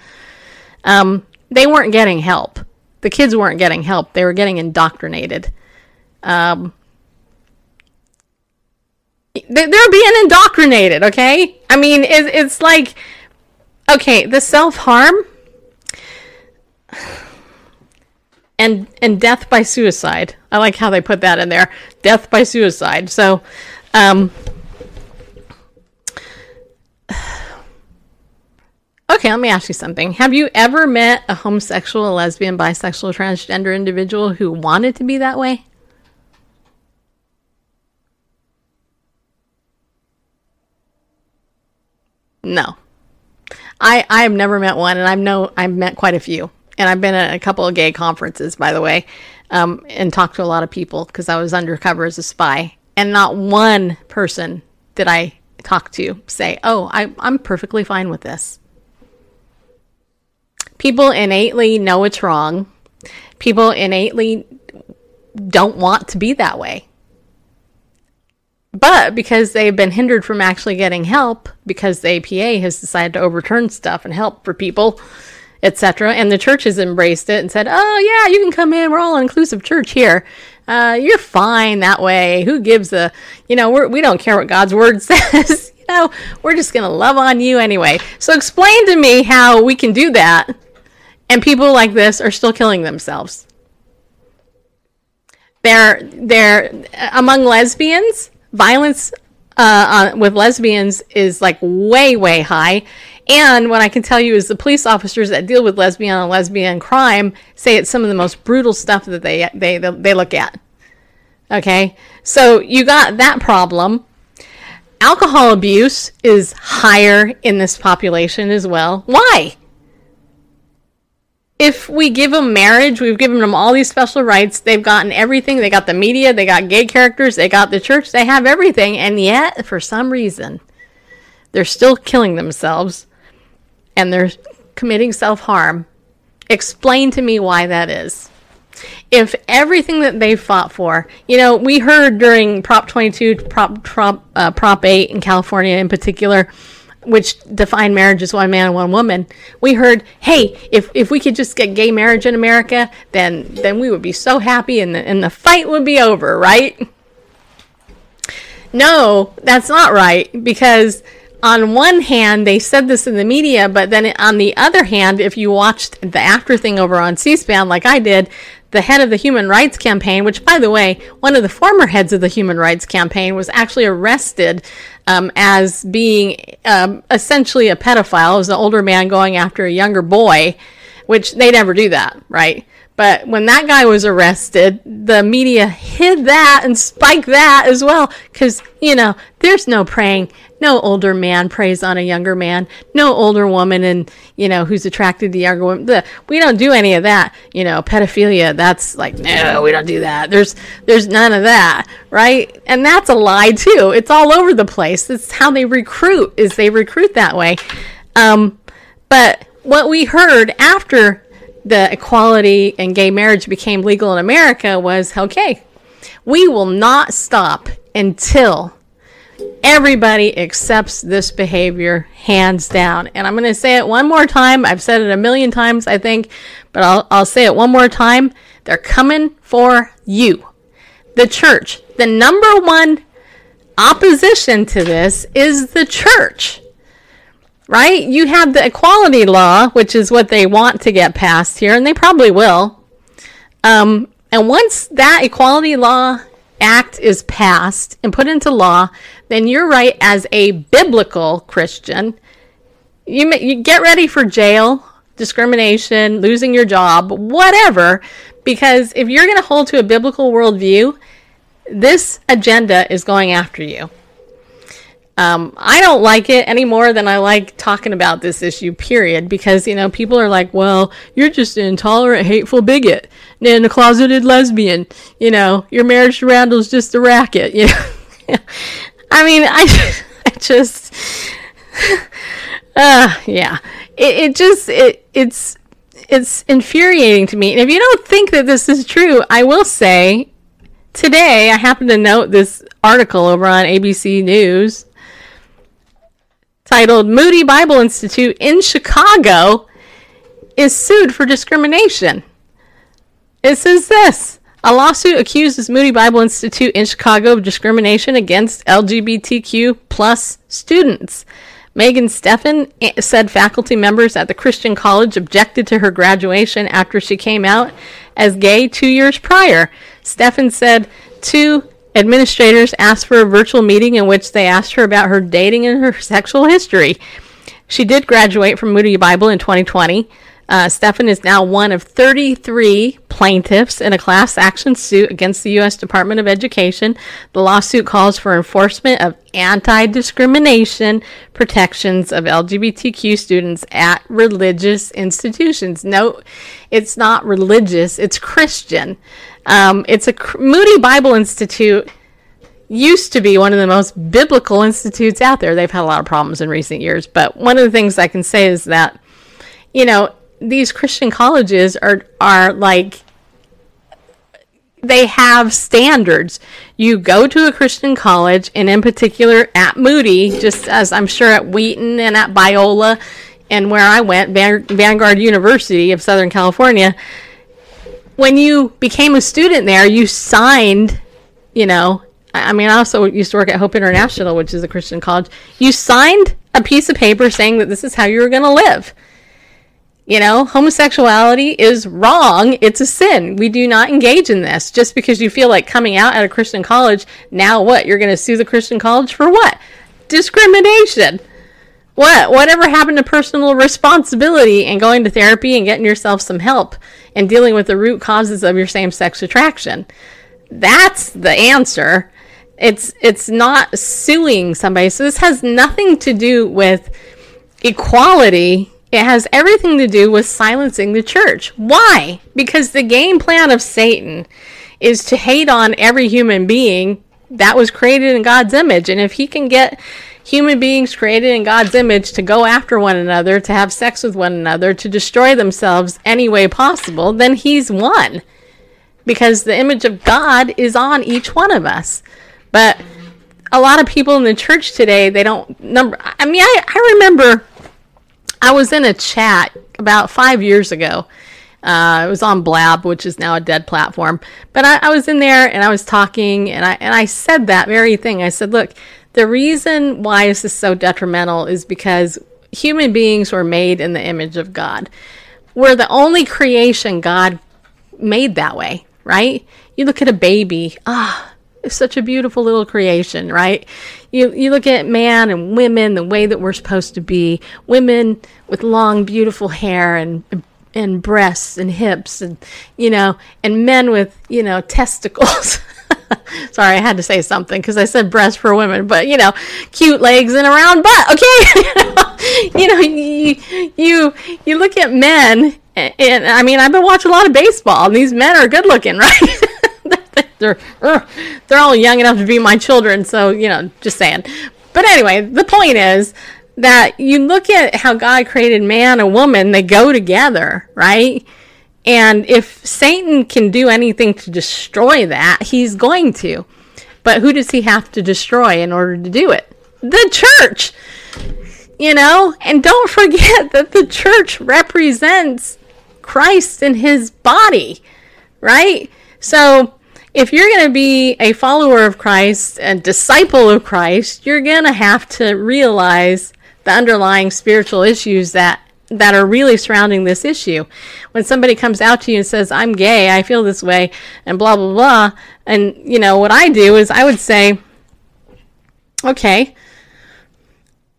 Um, they weren't getting help. The kids weren't getting help. They were getting indoctrinated. Um, they- they're being indoctrinated okay i mean it, it's like okay the self-harm and and death by suicide. I like how they put that in there. Death by suicide. So um okay let me ask you something. Have you ever met a homosexual lesbian bisexual transgender individual who wanted to be that way? No. I I have never met one, and I've know I've met quite a few, and I've been at a couple of gay conferences, by the way, um, and talked to a lot of people because I was undercover as a spy, and not one person did I talk to say, "Oh, I I'm perfectly fine with this." People innately know it's wrong. People innately don't want to be that way. But because they've been hindered from actually getting help, because the APA has decided to overturn stuff and help for people, etc. And the churches embraced it and said, "Oh yeah, you can come in. We're all inclusive church here. Uh, you're fine that way. Who gives a, you know, we're, we don't care what God's word says. you know, we're just gonna love on you anyway. So explain to me how we can do that, and people like this are still killing themselves. They're they're among lesbians. Violence uh, with lesbians is like way way high. And what I can tell you is the police officers that deal with lesbian and lesbian crime say it's some of the most brutal stuff that they they they look at. Okay, so you got that problem. Alcohol abuse is higher in this population as well. Why? if we give them marriage, we've given them all these special rights. They've gotten everything. They got the media, they got gay characters, they got the church, they have everything. And yet, for some reason, they're still killing themselves and they're committing self harm. Explain to me why that is. If everything that they fought for, you know, we heard during Prop 22, Prop, Prop, uh, Prop 8 in California in particular, which defined marriage as one man and one woman, we heard, hey, if, if we could just get gay marriage in America, then then we would be so happy and the, and the fight would be over, right? No, that's not right because on one hand they said this in the media, but then on the other hand, if you watched the after thing over on C-SPAN like I did, the head of the Human Rights Campaign, which, by the way, one of the former heads of the Human Rights Campaign was actually arrested um, as being um, essentially a pedophile, as an older man going after a younger boy, which they never do that, right? But when that guy was arrested, the media hid that and spiked that as well. Because, you know, there's no preying. No older man preys on a younger man. No older woman and, you know, who's attracted to younger women. We don't do any of that. You know, pedophilia, that's like, no, we don't do that. There's, there's none of that, right? And that's a lie too. It's all over the place. It's how they recruit, is they recruit that way. Um, but what we heard after the equality and gay marriage became legal in America was okay, we will not stop until everybody accepts this behavior hands down. And I'm going to say it one more time. I've said it a million times, I think, but I'll, I'll say it one more time. They're coming for you. The church. The number one opposition to this is the church right? You have the equality law, which is what they want to get passed here, and they probably will. Um, and once that equality law act is passed and put into law, then you're right as a biblical Christian. You, may, you get ready for jail, discrimination, losing your job, whatever, because if you're going to hold to a biblical worldview, this agenda is going after you. Um, I don't like it any more than I like talking about this issue, period, because, you know, people are like, well, you're just an intolerant, hateful bigot and a closeted lesbian. You know, your marriage to Randall's just a racket. You know? I mean, I, I just, uh, yeah. It, it just, it, it's, it's infuriating to me. And if you don't think that this is true, I will say today I happened to note this article over on ABC News titled Moody Bible Institute in Chicago is sued for discrimination. It says this a lawsuit accuses Moody Bible Institute in Chicago of discrimination against LGBTQ plus students. Megan Steffen eh, said faculty members at the Christian college objected to her graduation after she came out as gay two years prior. Steffen said two Administrators asked for a virtual meeting in which they asked her about her dating and her sexual history. She did graduate from Moody Bible in 2020. Uh, Steffen is now one of 33 plaintiffs in a class action suit against the U.S. Department of Education. The lawsuit calls for enforcement of anti discrimination protections of LGBTQ students at religious institutions. No, it's not religious, it's Christian. Um, it's a Moody Bible Institute used to be one of the most biblical institutes out there. They've had a lot of problems in recent years, but one of the things I can say is that, you know, these Christian colleges are are like they have standards. You go to a Christian college, and in particular at Moody, just as I'm sure at Wheaton and at Biola and where I went, Van- Vanguard University of Southern California, when you became a student there, you signed, you know, I mean, I also used to work at Hope International, which is a Christian college. You signed a piece of paper saying that this is how you were going to live. You know, homosexuality is wrong. It's a sin. We do not engage in this. Just because you feel like coming out at a Christian college, now what? You're going to sue the Christian college for what? Discrimination. What? Whatever happened to personal responsibility and going to therapy and getting yourself some help and dealing with the root causes of your same sex attraction? That's the answer. It's it's not suing somebody. So this has nothing to do with equality. It has everything to do with silencing the church. Why? Because the game plan of Satan is to hate on every human being that was created in God's image. And if he can get human beings created in God's image to go after one another, to have sex with one another, to destroy themselves any way possible, then he's won. Because the image of God is on each one of us. But a lot of people in the church today, they don't number I mean I, I remember I was in a chat about five years ago. Uh, it was on Blab, which is now a dead platform. But I, I was in there and I was talking, and I and I said that very thing. I said, "Look, the reason why this is so detrimental is because human beings were made in the image of God. We're the only creation God made that way, right? You look at a baby, ah, it's such a beautiful little creation, right? You you look at man and women the way that we're supposed to be. Women with long, beautiful hair and and breasts and hips and you know, and men with, you know, testicles. Sorry, I had to say something because I said breasts for women, but you know, cute legs and a round butt. Okay, you know, you you you look at men, and, and I mean, I've been watching a lot of baseball, and these men are good looking, right? They're ugh, they're all young enough to be my children, so you know, just saying. But anyway, the point is that you look at how God created man and woman; they go together, right? And if Satan can do anything to destroy that, he's going to. But who does he have to destroy in order to do it? The church. You know, and don't forget that the church represents Christ in his body, right? So if you're going to be a follower of Christ, and disciple of Christ, you're going to have to realize the underlying spiritual issues that that are really surrounding this issue. When somebody comes out to you and says, "I'm gay, I feel this way," and blah blah blah, and you know what I do is I would say, "Okay,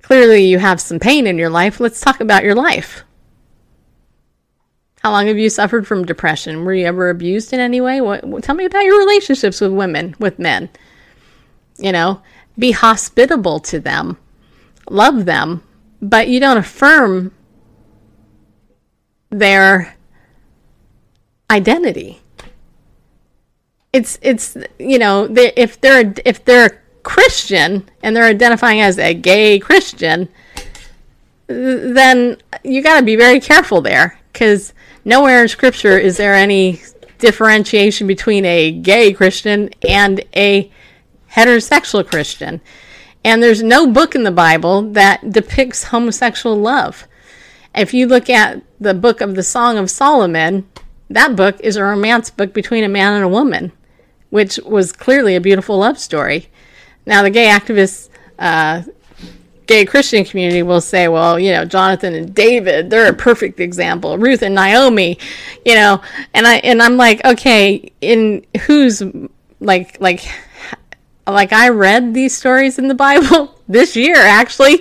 clearly you have some pain in your life. Let's talk about your life." How long have you suffered from depression? Were you ever abused in any way? What, tell me about your relationships with women, with men. You know, be hospitable to them, love them, but you don't affirm their identity. It's it's you know they, if they're if they're a Christian and they're identifying as a gay Christian, then you got to be very careful there because nowhere in scripture is there any differentiation between a gay Christian and a heterosexual Christian. And there's no book in the Bible that depicts homosexual love. If you look at the book of the Song of Solomon, that book is a romance book between a man and a woman, which was clearly a beautiful love story. Now, the gay activists, uh, gay Christian community will say, well, you know, Jonathan and David, they're a perfect example. Ruth and Naomi, you know, and I and I'm like, okay, in who's like like like I read these stories in the Bible this year actually,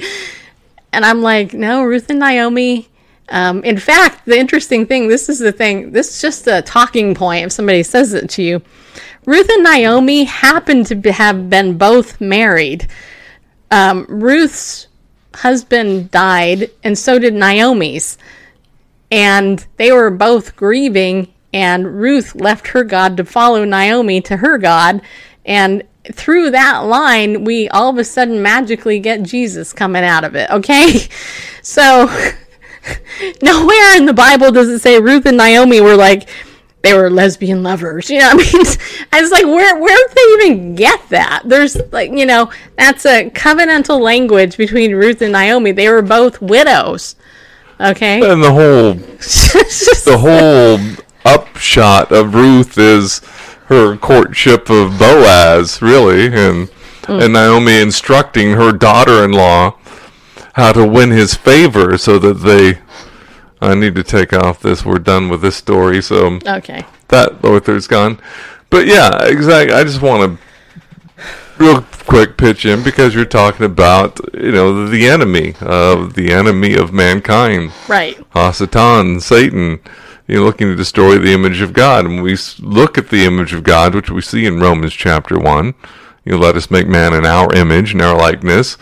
and I'm like, no, Ruth and Naomi. Um, in fact, the interesting thing, this is the thing, this is just a talking point if somebody says it to you. Ruth and Naomi happened to be, have been both married um, Ruth's husband died, and so did Naomi's. And they were both grieving, and Ruth left her God to follow Naomi to her God. And through that line, we all of a sudden magically get Jesus coming out of it, okay? So, nowhere in the Bible does it say Ruth and Naomi were like, they were lesbian lovers. You know, I mean, I was like, where where did they even get that? There's like, you know, that's a covenantal language between Ruth and Naomi. They were both widows, Okay. And the whole the whole upshot of Ruth is her courtship of Boaz, really, and mm. and Naomi instructing her daughter-in-law how to win his favor so that they. I need to take off this. We're done with this story, so okay. that Luther's gone. But yeah, exactly. I just want to real quick pitch in because you're talking about you know the enemy of the enemy of mankind. Right. Ah, Hasatan, Satan, you know, looking to destroy the image of God. And we look at the image of God, which we see in Romans chapter 1. You know, let us make man in our image, in our likeness.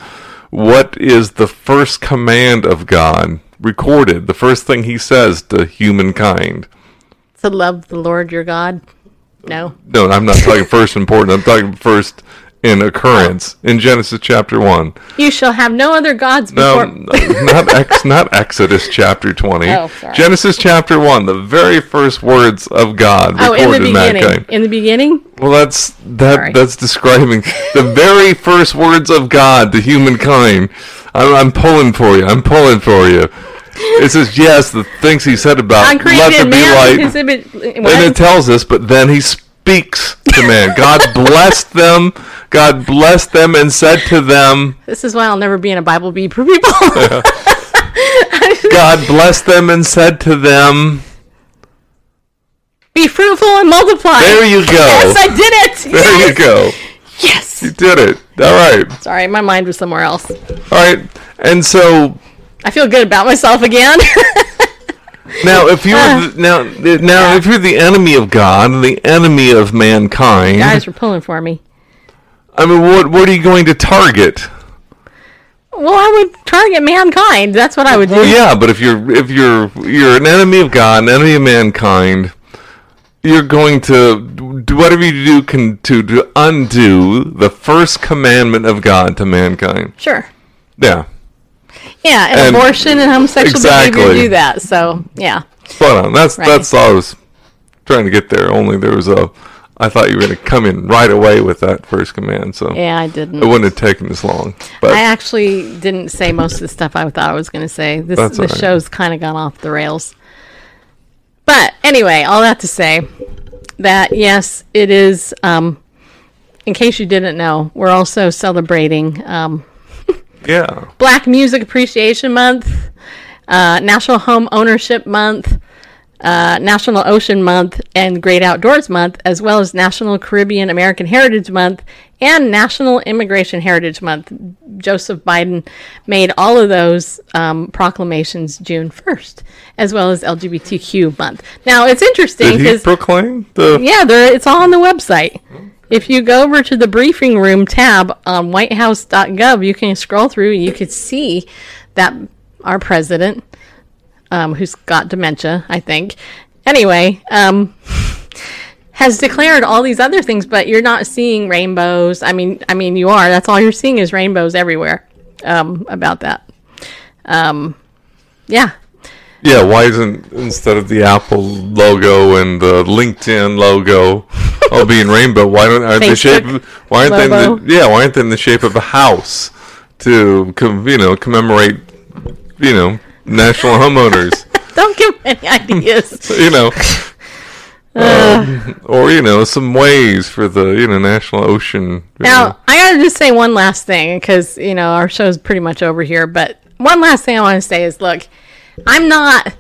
What is the first command of God recorded? The first thing he says to humankind? To love the Lord your God. No. No, I'm not talking first important. I'm talking first in occurrence in Genesis chapter 1. You shall have no other gods before. No, not ex, not Exodus chapter 20. Oh, sorry. Genesis chapter 1, the very first words of God Oh, in the recorded in beginning. mankind. In the beginning. Well, that's that that's describing the very first words of God to humankind. I'm, I'm pulling for you. I'm pulling for you. It says, yes, the things he said about let there be light. And it tells us, but then he speaks to man. God blessed them. God blessed them and said to them, This is why I'll never be in a Bible Bee for people. God blessed them and said to them, be fruitful and multiply. There you go. Yes, I did it. There yes. you go. Yes. You did it. All right. Sorry, my mind was somewhere else. All right. And so I feel good about myself again. now, if you're Ah. the, now now if you're the enemy of God and the enemy of mankind, Guys were pulling for me. I mean, what what are you going to target? Well, I would target mankind. That's what I would do. Well, yeah, but if you're if you're you're an enemy of God, an enemy of mankind, you're going to do whatever you do can to, to undo the first commandment of God to mankind. Sure. Yeah, Yeah, and, And- abortion and homosexual behavior do that. So, yeah. spot on. That's Right. that's all I was trying to get there. Only there was a. I thought you were going to come in right away with that first command, so Yeah, I didn't. it wouldn't have taken this long. But I actually didn't say most of the stuff I thought I was going to say. This all right. show's kind of gone off the rails. But anyway, all that to say that yes, it is. Um, in case you didn't know, we're also celebrating um, yeah, Black Music Appreciation Month, uh, National Home Ownership Month, uh, National Ocean Month, and Great Outdoors Month, as well as National Caribbean American Heritage Month and National Immigration Heritage Month. Joseph Biden made all of those um, proclamations June 1st, as well as LGBTQ Month. Now, it's interesting because proclaim the? yeah, it's all on the website. If you go over to the briefing room tab on whitehouse.gov, you can scroll through and you could see that our president, um, who's got dementia, I think, anyway, um, has declared all these other things, but you're not seeing rainbows. I mean, I mean, you are. That's all you're seeing is rainbows everywhere. Um, about that. Um, yeah, Yeah, why isn't instead of the Apple logo and the LinkedIn logo all being rainbow? Why don't are they shape? Facebook Why aren't they? In the, yeah, why aren't they in the shape of a house to com, you know commemorate you know national homeowners? don't give any ideas. you know. Um, or you know some ways for the you know national ocean. Now, know. I gotta just say one last thing because you know our show's pretty much over here. But one last thing I want to say is, look, I'm not,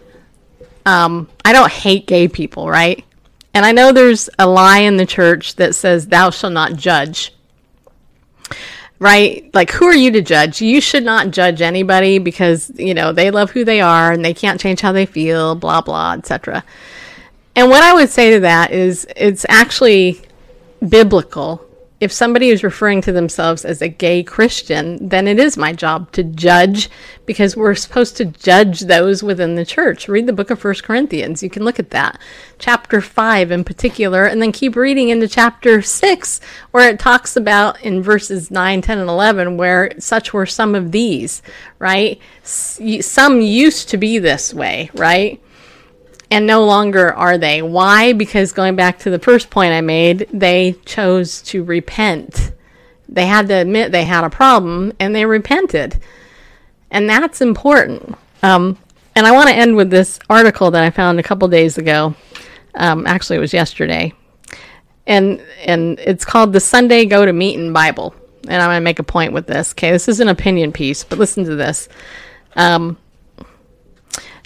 um, I don't hate gay people, right? And I know there's a lie in the church that says, "Thou shall not judge." Right? Like, who are you to judge? You should not judge anybody because you know they love who they are and they can't change how they feel. Blah blah, etc. And what I would say to that is, it's actually biblical. If somebody is referring to themselves as a gay Christian, then it is my job to judge because we're supposed to judge those within the church. Read the book of First Corinthians. You can look at that. Chapter 5 in particular, and then keep reading into chapter 6, where it talks about in verses 9, 10, and 11, where such were some of these, right? Some used to be this way, right? And no longer are they. Why? Because going back to the first point I made, they chose to repent. They had to admit they had a problem and they repented. And that's important. Um, and I want to end with this article that I found a couple days ago. Um, actually, it was yesterday, and and it's called the Sunday Go to Meeting Bible. And I'm going to make a point with this. Okay, this is an opinion piece, but listen to this. Um,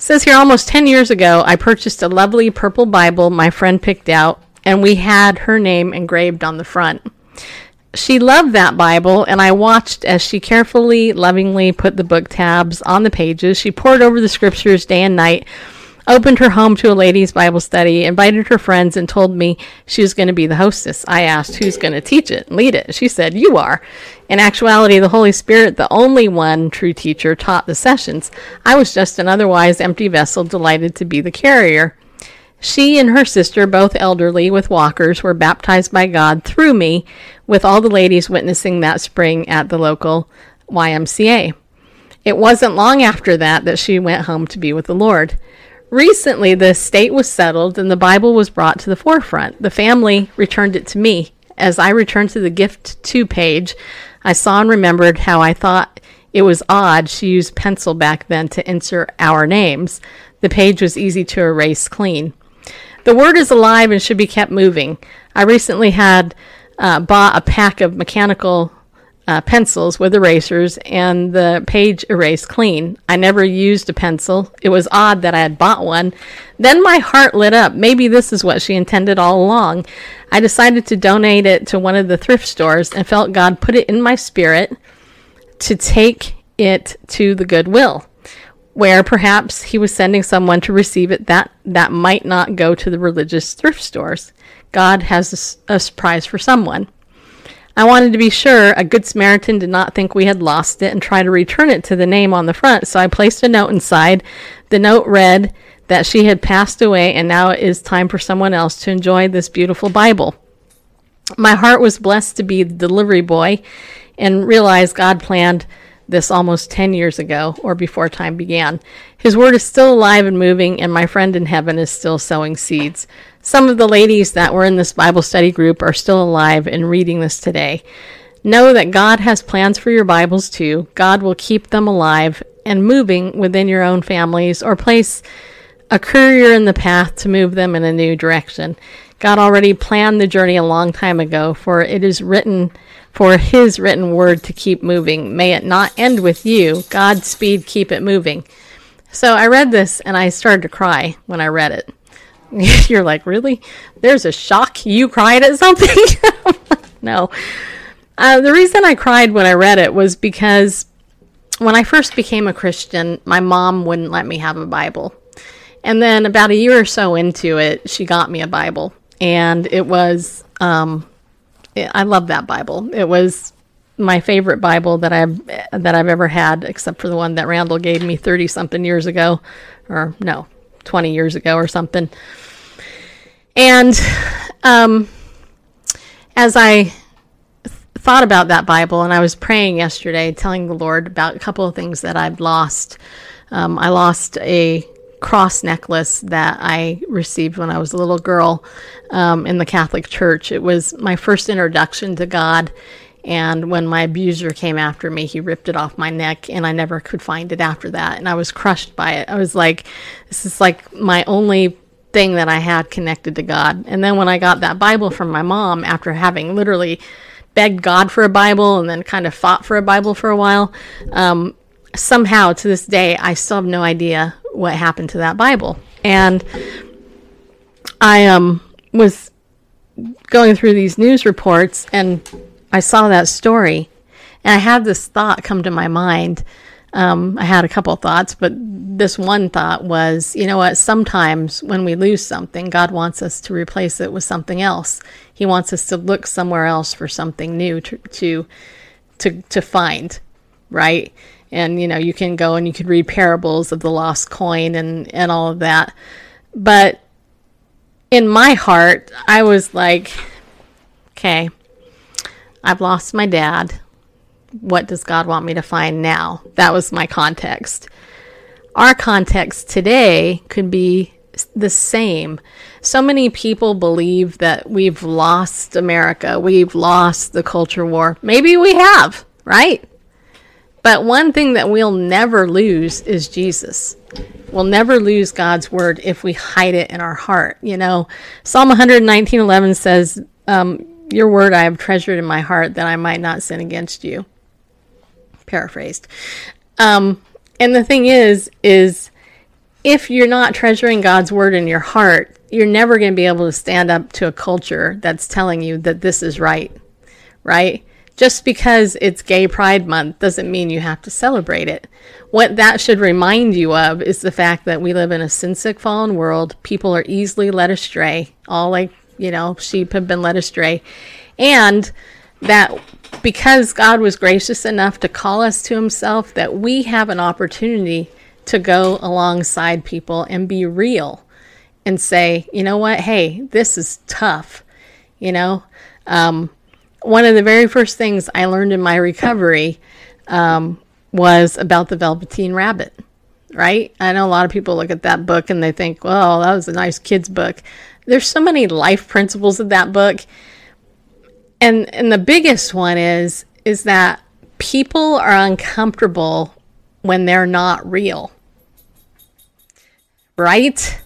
says here almost 10 years ago, I purchased a lovely purple Bible my friend picked out, and we had her name engraved on the front. She loved that Bible, and I watched as she carefully, lovingly put the book tabs on the pages. She pored over the scriptures day and night, opened her home to a ladies' Bible study, invited her friends, and told me she was going to be the hostess. I asked who's going to teach it and lead it. She said, You are. In actuality, the Holy Spirit, the only one true teacher, taught the sessions. I was just an otherwise empty vessel, delighted to be the carrier. She and her sister, both elderly with walkers, were baptized by God through me, with all the ladies witnessing that spring at the local YMCA. It wasn't long after that that she went home to be with the Lord. Recently, the estate was settled and the Bible was brought to the forefront. The family returned it to me. As I returned to the gift to page, I saw and remembered how I thought it was odd she used pencil back then to insert our names. The page was easy to erase clean. The word is alive and should be kept moving. I recently had uh, bought a pack of mechanical uh, pencils with erasers and the page erased clean. I never used a pencil. It was odd that I had bought one. Then my heart lit up. Maybe this is what she intended all along. I decided to donate it to one of the thrift stores and felt God put it in my spirit to take it to the Goodwill where perhaps he was sending someone to receive it that that might not go to the religious thrift stores. God has a surprise for someone. I wanted to be sure a good Samaritan did not think we had lost it and try to return it to the name on the front, so I placed a note inside. The note read that she had passed away and now it is time for someone else to enjoy this beautiful Bible. My heart was blessed to be the delivery boy and realize God planned this almost 10 years ago or before time began. His word is still alive and moving, and my friend in heaven is still sowing seeds. Some of the ladies that were in this Bible study group are still alive and reading this today. Know that God has plans for your Bibles too. God will keep them alive and moving within your own families or place a courier in the path to move them in a new direction. God already planned the journey a long time ago, for it is written for his written word to keep moving. May it not end with you. Godspeed, keep it moving. So I read this and I started to cry when I read it. You're like, really? There's a shock? You cried at something? no. Uh, the reason I cried when I read it was because when I first became a Christian, my mom wouldn't let me have a Bible. And then about a year or so into it, she got me a Bible. And it was, um, I love that Bible. It was my favorite Bible that I've that I've ever had, except for the one that Randall gave me thirty something years ago, or no, twenty years ago or something. And um, as I thought about that Bible, and I was praying yesterday, telling the Lord about a couple of things that I'd lost. Um, I lost a cross necklace that I received when I was a little girl um, in the Catholic Church. It was my first introduction to God. And when my abuser came after me, he ripped it off my neck, and I never could find it after that. And I was crushed by it. I was like, this is like my only thing that I had connected to God. And then when I got that Bible from my mom, after having literally begged God for a Bible and then kind of fought for a Bible for a while, um, somehow to this day, I still have no idea what happened to that Bible. And I um, was going through these news reports and I saw that story and I had this thought come to my mind. Um, I had a couple thoughts, but this one thought was, you know what? Sometimes when we lose something, God wants us to replace it with something else. He wants us to look somewhere else for something new to to to, to find, right? And you know, you can go and you could read parables of the lost coin and and all of that, but in my heart, I was like, okay, I've lost my dad. What does God want me to find now? That was my context. Our context today could be the same. So many people believe that we've lost America, we've lost the culture war. Maybe we have, right? But one thing that we'll never lose is Jesus. We'll never lose God's word if we hide it in our heart. You know, Psalm 119 11 says, um, Your word I have treasured in my heart that I might not sin against you. Paraphrased. Um, and the thing is, is if you're not treasuring God's word in your heart, you're never going to be able to stand up to a culture that's telling you that this is right, right? Just because it's Gay Pride Month doesn't mean you have to celebrate it. What that should remind you of is the fact that we live in a sin sick, fallen world. People are easily led astray, all like, you know, sheep have been led astray. And that because God was gracious enough to call us to himself, that we have an opportunity to go alongside people and be real and say, you know what, hey, this is tough. You know, um, one of the very first things I learned in my recovery um, was about the Velveteen Rabbit. Right? I know a lot of people look at that book and they think, well, that was a nice kid's book. There's so many life principles in that book. And and the biggest one is is that people are uncomfortable when they're not real. Right?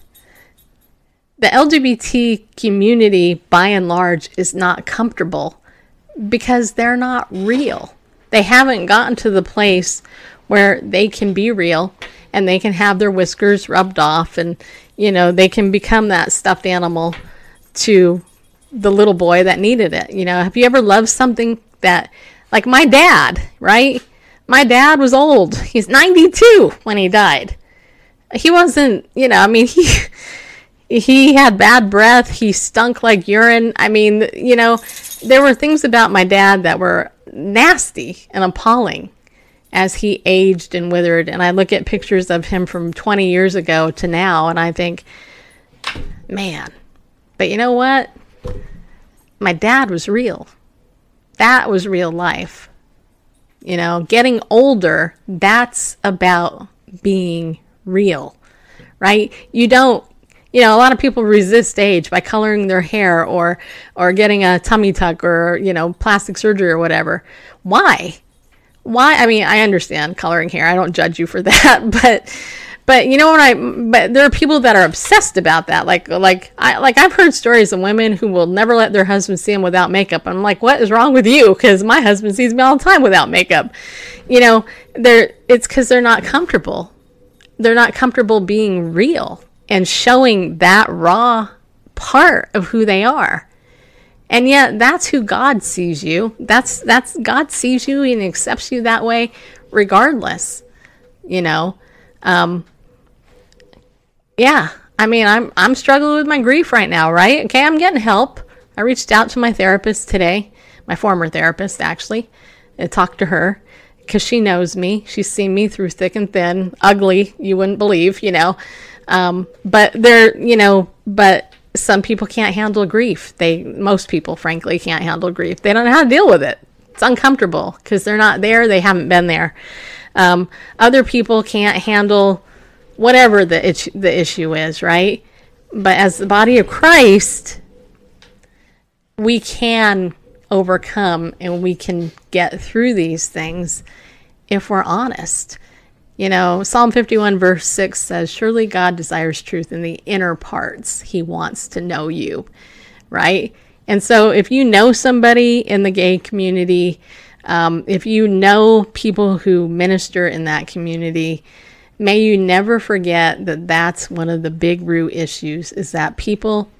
The LGBT community by and large is not comfortable because they're not real. They haven't gotten to the place where they can be real and they can have their whiskers rubbed off and you know they can become that stuffed animal to the little boy that needed it. You know, have you ever loved something that like my dad, right? My dad was old. He's 92 when he died. He wasn't, you know, I mean, he he had bad breath. He stunk like urine. I mean, you know, there were things about my dad that were nasty and appalling as he aged and withered. And I look at pictures of him from 20 years ago to now, and I think, man, but you know what? My dad was real. That was real life. You know, getting older, that's about being real, right? You don't you know, a lot of people resist age by coloring their hair or or getting a tummy tuck or, you know, plastic surgery or whatever. Why? Why? I mean, I understand coloring hair. I don't judge you for that, but but you know what I but there are people that are obsessed about that. Like like I like I've heard stories of women who will never let their husband see them without makeup. I'm like, "What is wrong with you?" Cuz my husband sees me all the time without makeup. You know, they're it's cuz they're not comfortable. They're not comfortable being real and showing that raw part of who they are. And yet that's who God sees you. That's that's God sees you and accepts you that way regardless. You know. Um yeah, I mean, I'm I'm struggling with my grief right now, right? Okay, I'm getting help. I reached out to my therapist today, my former therapist actually. I talked to her because she knows me. She's seen me through thick and thin, ugly, you wouldn't believe, you know. Um, but they're, you know, but some people can't handle grief. They, most people, frankly, can't handle grief. They don't know how to deal with it. It's uncomfortable because they're not there. They haven't been there. Um, other people can't handle whatever the itch, the issue is, right? But as the body of Christ, we can overcome and we can get through these things if we're honest. You know, Psalm 51, verse 6 says, Surely God desires truth in the inner parts. He wants to know you, right? And so if you know somebody in the gay community, um, if you know people who minister in that community, may you never forget that that's one of the big root issues is that people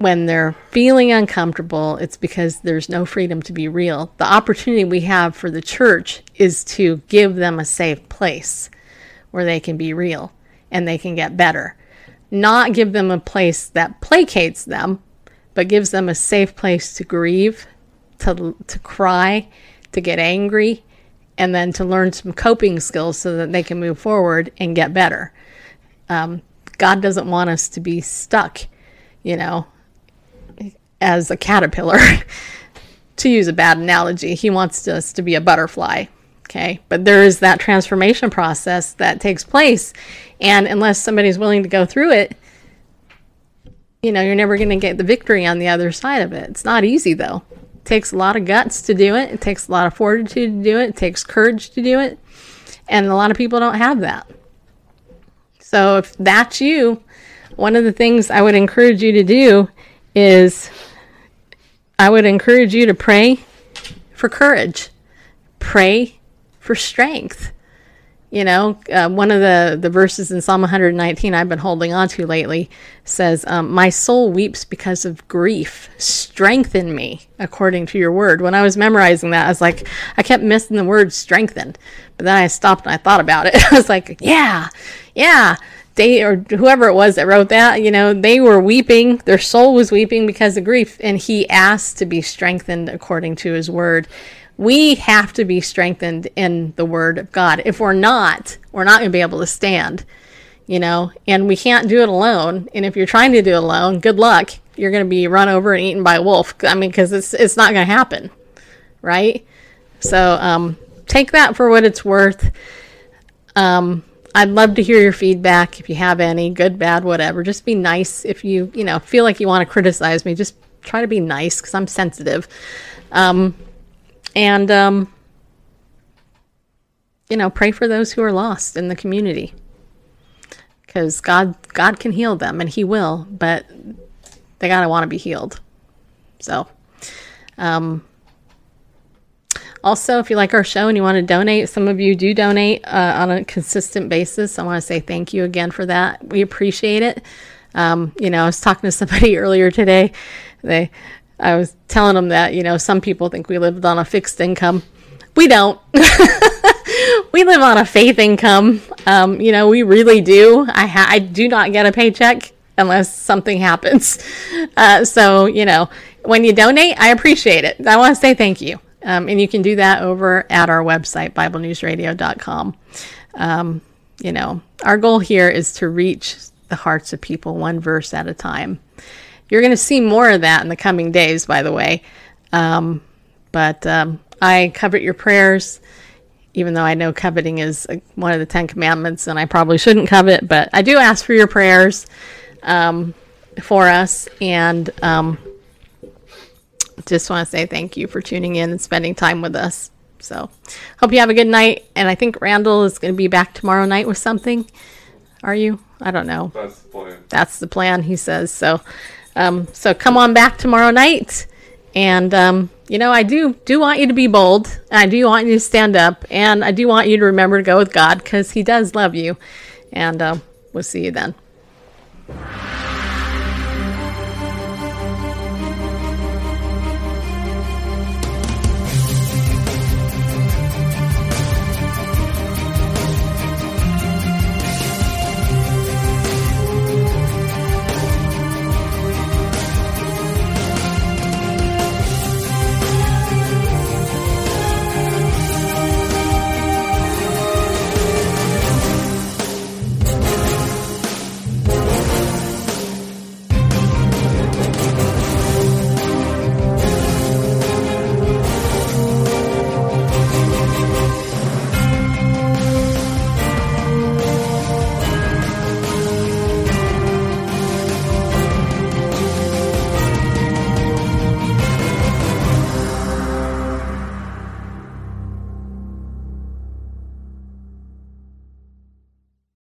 when they're feeling uncomfortable, it's because there's no freedom to be real. The opportunity we have for the church is to give them a safe place where they can be real and they can get better. Not give them a place that placates them, but gives them a safe place to grieve, to, to cry, to get angry, and then to learn some coping skills so that they can move forward and get better. Um, God doesn't want us to be stuck, you know, as a caterpillar, to use a bad analogy. He wants us to be a butterfly. Okay. But there is that transformation process that takes place. And unless somebody's willing to go through it, you know, you're never going to get the victory on the other side of it. It's not easy though. Takes a lot of guts to do it. It takes a lot of fortitude to do it. It takes courage to do it. And a lot of people don't have that. So if that's you, one of the things I would encourage you to do is I would encourage you to pray for courage. Pray for strength. You know, uh, one of the, the verses in Psalm 119 I've been holding on to lately says, um, My soul weeps because of grief. Strengthen me according to your word. When I was memorizing that, I was like, I kept missing the word strengthen. But then I stopped and I thought about it. I was like, yeah, yeah. They or whoever it was that wrote that, you know, they were weeping. Their soul was weeping because of grief. And he asked to be strengthened according to his word we have to be strengthened in the word of God. If we're not, we're not going to be able to stand, you know, and we can't do it alone. And if you're trying to do it alone, good luck. You're going to be run over and eaten by a wolf. I mean, because it's, it's not going to happen, right? So um, take that for what it's worth. Um, I'd love to hear your feedback if you have any, good, bad, whatever. Just be nice. If you, you know, feel like you want to criticize me, just try to be nice because I'm sensitive. Um, and um, you know pray for those who are lost in the community. Because god god can heal them and he will but they gotta want to be healed. So um, also if you like our show and you want to donate some of you do donate uh, on a consistent basis. I want to say thank you again for that. We appreciate it. Um, you know i was talking to somebody earlier today. They I was telling them that, you know, some people think we lived on a fixed income. We don't. we live on a faith income. Um, you know, we really do. I, ha- I do not get a paycheck unless something happens. Uh, so, you know, when you donate, I appreciate it. I want to say thank you. Um, and you can do that over at our website, BibleNewsRadio.com. Um, you know, our goal here is to reach the hearts of people one verse at a time. You're going to see more of that in the coming days, by the way. Um, but um, I covet your prayers, even though I know coveting is one of the Ten Commandments and I probably shouldn't covet, but I do ask for your prayers um, for us. And um, just want to say thank you for tuning in and spending time with us. So, hope you have a good night. And I think Randall is going to be back tomorrow night with something. Are you? I don't know. That's the plan. That's the plan, he says. So, um, so come on back tomorrow night. And um, you know, I do do want you to be bold. I do want you to stand up, and I do want you to remember to go with God because He does love you. And uh, we'll see you then.